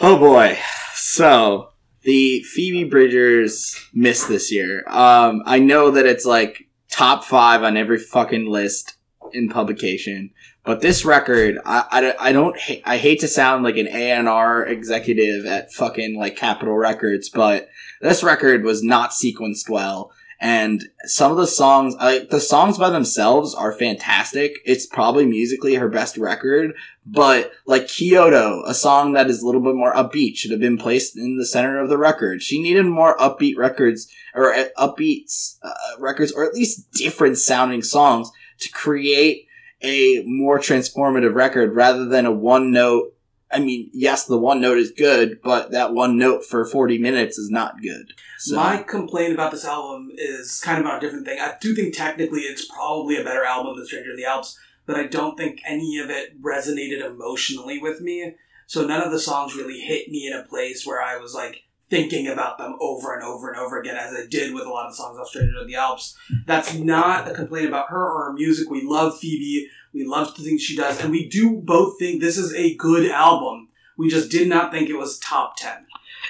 Oh boy. So the Phoebe Bridgers missed this year. Um, I know that it's like top five on every fucking list in publication, but this record, I, I, I don't, ha- I hate to sound like an A&R executive at fucking like Capitol Records, but this record was not sequenced well. And some of the songs, like the songs by themselves are fantastic. It's probably musically her best record, but like Kyoto, a song that is a little bit more upbeat, should have been placed in the center of the record. She needed more upbeat records or uh, upbeat uh, records, or at least different sounding songs to create a more transformative record rather than a one note. I mean, yes, the one note is good, but that one note for 40 minutes is not good. So, My complaint about this album is kind of about a different thing. I do think technically it's probably a better album than Stranger in the Alps, but I don't think any of it resonated emotionally with me. So none of the songs really hit me in a place where I was like thinking about them over and over and over again, as I did with a lot of songs off Stranger in the Alps. That's not a complaint about her or her music. We love Phoebe. We love the things she does, and we do both think this is a good album. We just did not think it was top ten.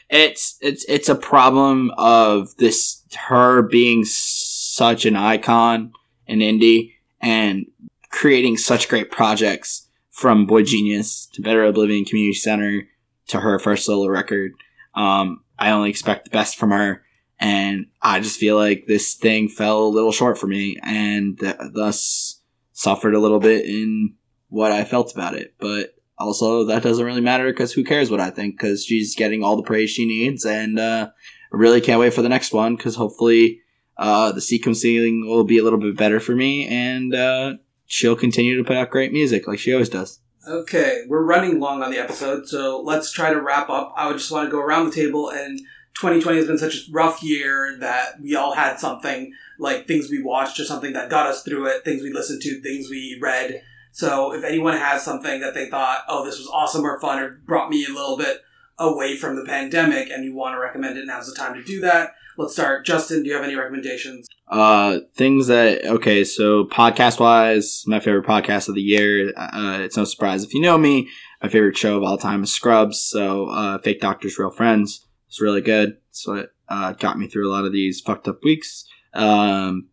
it's it's it's a problem of this her being such an icon in indie and creating such great projects from Boy Genius to Better Oblivion Community Center to her first solo record. Um, I only expect the best from her, and I just feel like this thing fell a little short for me, and th- thus suffered a little bit in what I felt about it. But also, that doesn't really matter because who cares what I think? Because she's getting all the praise she needs, and uh, I really can't wait for the next one because hopefully uh, the sequencing will be a little bit better for me, and uh, she'll continue to put out great music like she always does. Okay, we're running long on the episode, so let's try to wrap up. I would just want to go around the table, and 2020 has been such a rough year that we all had something like things we watched or something that got us through it, things we listened to, things we read. So if anyone has something that they thought, oh, this was awesome or fun or brought me a little bit away from the pandemic and you want to recommend it, now's the time to do that. Let's start. Justin, do you have any recommendations? Uh, things that okay, so podcast wise, my favorite podcast of the year. Uh, it's no surprise if you know me. My favorite show of all time is Scrubs. So, uh, Fake Doctors, Real Friends. It's really good. It's what uh, got me through a lot of these fucked up weeks. Um,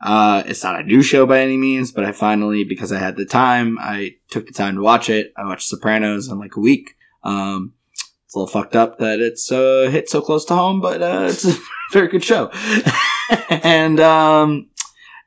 uh, it's not a new show by any means, but I finally, because I had the time, I took the time to watch it. I watched Sopranos in like a week. Um, it's a little fucked up that it's uh, hit so close to home, but uh, it's a *laughs* very good show. *laughs* and um,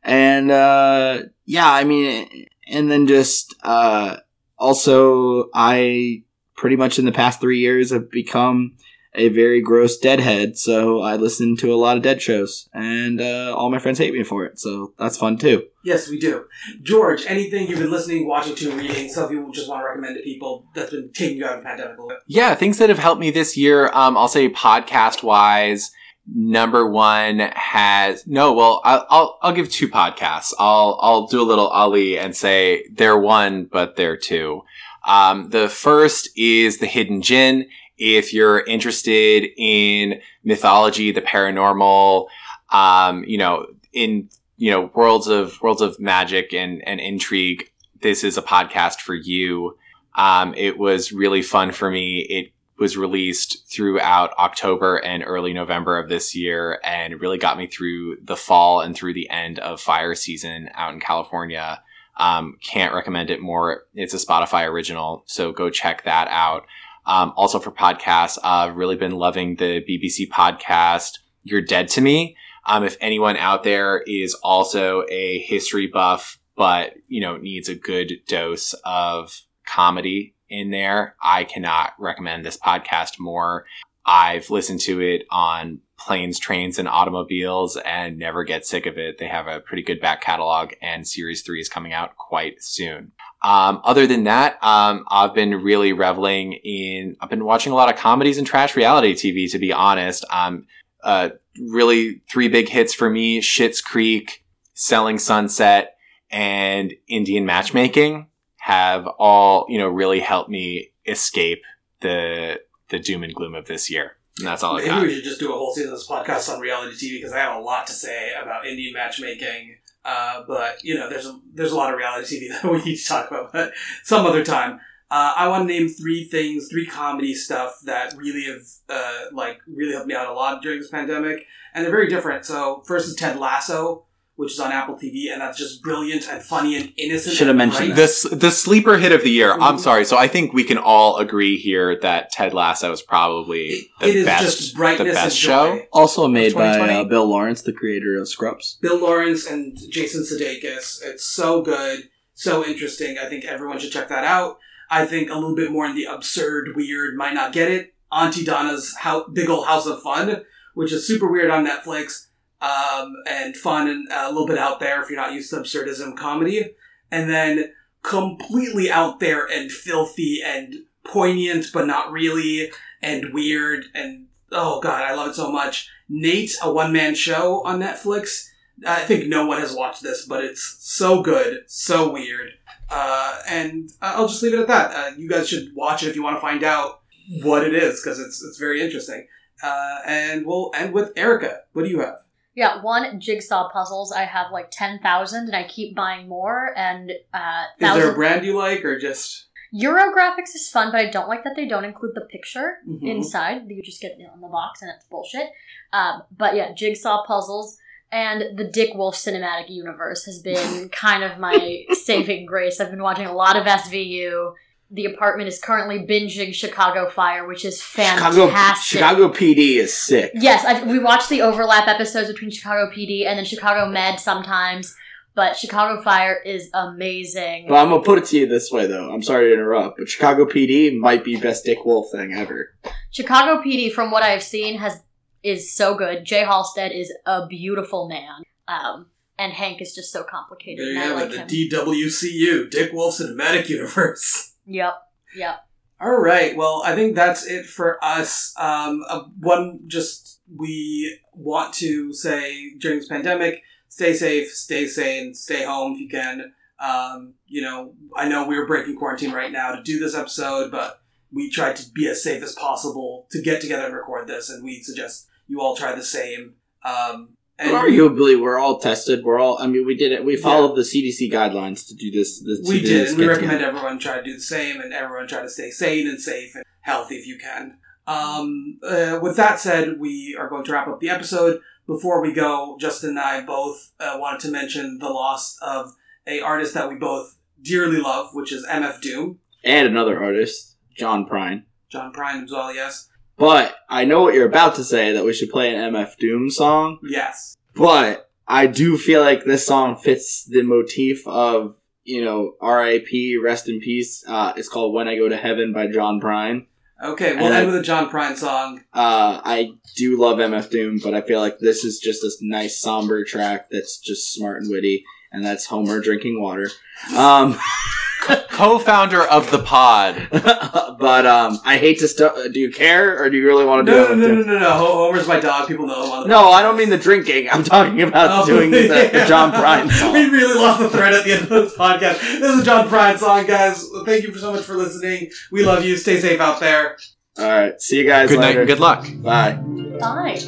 and uh, yeah, I mean, and then just uh, also, I pretty much in the past three years have become a very gross deadhead. So I listen to a lot of dead shows, and uh, all my friends hate me for it. So that's fun too. Yes, we do. George, anything you've been listening, watching to, reading, something you just want to recommend to people that's been taking you out of the pandemic a little bit? Yeah, things that have helped me this year. Um, I'll say podcast wise, number one has no. Well, I'll, I'll I'll give two podcasts. I'll I'll do a little Ali and say they're one, but they're two. Um, the first is the Hidden Djinn. If you're interested in mythology, the paranormal, um, you know, in you know worlds of worlds of magic and and intrigue, this is a podcast for you. Um, it was really fun for me. It was released throughout October and early November of this year and really got me through the fall and through the end of fire season out in California. Um, can't recommend it more. It's a Spotify original, so go check that out. Um, also for podcasts, I've really been loving the BBC podcast, You're Dead to Me. Um, if anyone out there is also a history buff, but, you know, needs a good dose of comedy in there. I cannot recommend this podcast more. I've listened to it on planes, trains, and automobiles and never get sick of it. They have a pretty good back catalog, and series three is coming out quite soon. Um, other than that, um, I've been really reveling in. I've been watching a lot of comedies and trash reality TV. To be honest, um, uh, really three big hits for me: Schitt's Creek, Selling Sunset, and Indian Matchmaking have all you know really helped me escape the the doom and gloom of this year. And that's all I Maybe we should just do a whole season of this podcast on reality TV because I have a lot to say about Indian matchmaking. Uh, but you know, there's a, there's a lot of reality TV *laughs* that we need to talk about, but some other time. Uh, I want to name three things, three comedy stuff that really have uh, like really helped me out a lot during this pandemic, and they're very different. So first is Ted Lasso, which is on Apple TV, and that's just brilliant and funny and innocent. Should have mentioned bright. This the sleeper hit of the year. I'm Mhm. sorry. So I think we can all agree here that Ted Lasso is probably the It is best just brightness the best show. Also made by uh, Bill Lawrence, the creator of Scrubs. Bill Lawrence and Jason Sudeikis. It's so good, so interesting. I think everyone should check that out. I think a little bit more in the absurd, weird, might not get it. Aunty Donna's Hou- Big Old House of Fun, which is super weird on Netflix um, and fun and uh, a little bit out there if you're not used to absurdism comedy. And then completely out there and filthy and poignant, but not really, and weird and oh god, I love it so much. Nate, a one man show on Netflix. I think no one has watched this, but it's so good, so weird. Uh, and I'll just leave it at that. Uh, you guys should watch it if you want to find out what it is, because it's it's very interesting. Uh, and we'll end with Erica. What do you have? Yeah, one jigsaw puzzles. I have like ten thousand, and I keep buying more. And uh, Is there a brand you like, or just Eurographics is fun, but I don't like that they don't include the picture Mhm. inside. You just get it on the box, and it's bullshit. Um, but yeah, jigsaw puzzles and the Dick Wolf cinematic universe has been *laughs* kind of my saving grace. I've been watching a lot of SVU. The apartment is currently binging Chicago Fire, which is fantastic. Chicago PD is sick. Yes, i we watch the overlap episodes between Chicago PD and then Chicago Med sometimes, but Chicago Fire is amazing. But I'm gonna put it to you this way, though. I'm sorry to interrupt, but Chicago PD might be best Dick Wolf thing ever. Chicago PD, from what I've seen, has is so good. Jay Halstead is a beautiful man, um, and Hank is just so complicated. there you have like it, him. the DWCU, Dick Wolf Cinematic Universe. *laughs* Yep, yep. All right. Well, I think that's it for us. Um, uh, one, just we want to say during this pandemic, stay safe, stay sane, stay home if you can. Um, you know, I know we are breaking quarantine right now to do this episode, but we tried to be as safe as possible to get together and record this, and we suggest you all try the same. Um, and Arguably, we're all tested. We're all. I mean, we did it. We followed the CDC guidelines to do this. this we did, we recommend together. everyone try to do the same, and everyone try to stay sane and safe and healthy if you can. Um, uh, with that said, we are going to wrap up the episode. Before we go, Justin and I both uh, wanted to mention the loss of a artist that we both dearly love, which is MF Doom, and another artist, John Prine. John Prine as well. Yes, But I know what you're about to say that we should play an MF Doom song. yes, But I do feel like this song fits the motif of you know R.I.P. Rest in peace. Uh, it's called "When I Go to Heaven" by John Prine. okay. We'll And end I- with a John Prine song. Uh, I do love MF Doom, but I feel like this is just a nice somber track that's just smart and witty, and that's Homer drinking water. Um, *laughs* Co-founder of the pod. *laughs* but um, I hate to. St- do you care, or do you really want to do No, it? no, no, no, no, no. Homer's my dog. People know him on the No, I don't mean the drinking. I'm talking about Oh, doing the, the. *laughs* John Prine *laughs* song. We really lost the thread at the end of this podcast. This is a John Prine song, guys. Thank you so much for listening. We love you. Stay safe out there. All right, see you guys Good night and good luck. Bye. Bye.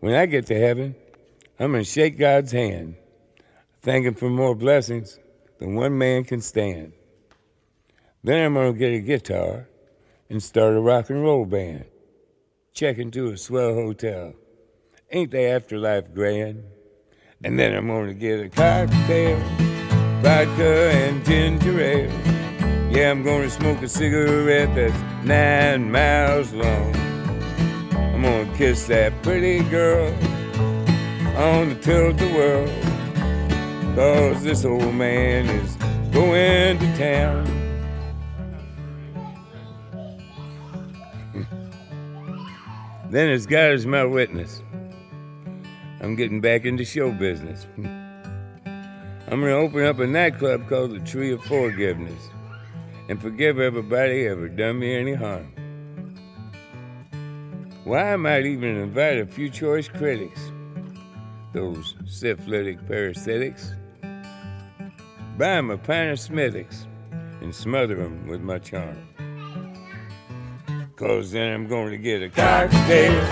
When I get to heaven, I'm going to shake God's hand, thank Him for more blessings than one man can stand. Then I'm going to get a guitar and start a rock and roll band. Check into a swell hotel. Ain't the afterlife grand? And then I'm going to get a cocktail, vodka and ginger ale. Yeah, I'm going to smoke a cigarette that's nine miles long. I'm gonna kiss that pretty girl on the tilt-a-whirl. Cause this old man is going to town. *laughs* then as God is my witness, I'm getting back into show business. *laughs* I'm gonna open up a nightclub called the Tree of Forgiveness and forgive everybody ever done me any harm. Why I might even invite a few choice critics, those syphilitic parasitics, buy 'em a pint of Smithwick's and smother 'em with my charm. Cause then I'm going to get a cocktail,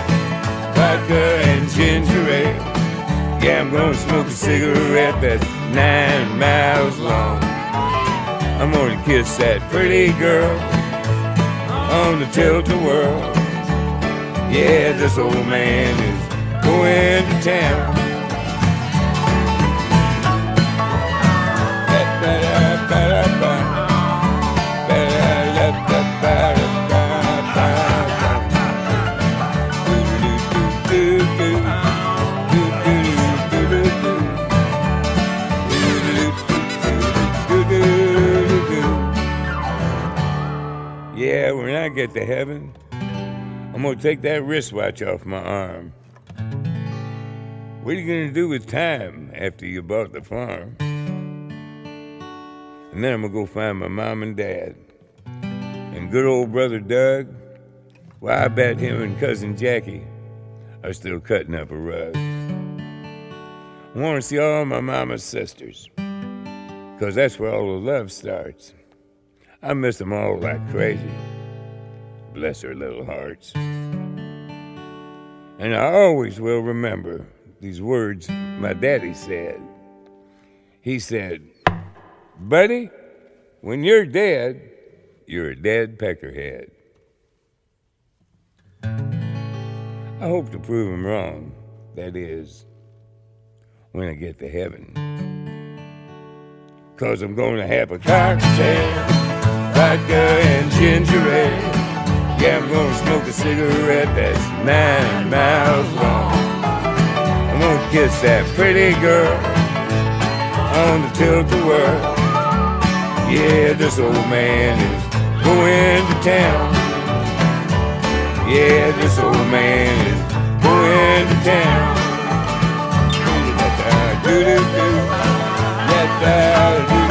vodka and ginger ale. Yeah, I'm gonna smoke a cigarette that's nine miles long. I'm gonna kiss that pretty girl on the tilt-a-whirl. Yeah, this old man is going to town. Get to heaven, I'm gonna take that wristwatch off my arm. What are you gonna do with time after you bought the farm? And then I'm gonna go find my mom and dad. And good old brother Doug, well, I bet him and cousin Jackie are still cutting up a rug. I wanna see all my mama's sisters, cause that's where all the love starts. I miss them all like crazy. Bless her little hearts. And I always will remember these words my daddy said. He said, Buddy, when you're dead, you're a dead peckerhead. I hope to prove him wrong. That is, when I get to heaven. Cause I'm gonna have a cocktail, vodka and ginger ale. I'm gonna smoke a cigarette that's nine miles long. I'm gonna kiss that pretty girl on the tilt-a-whirl. Yeah, this old man is going to town. Yeah, this old man is going to town. Do do do, do.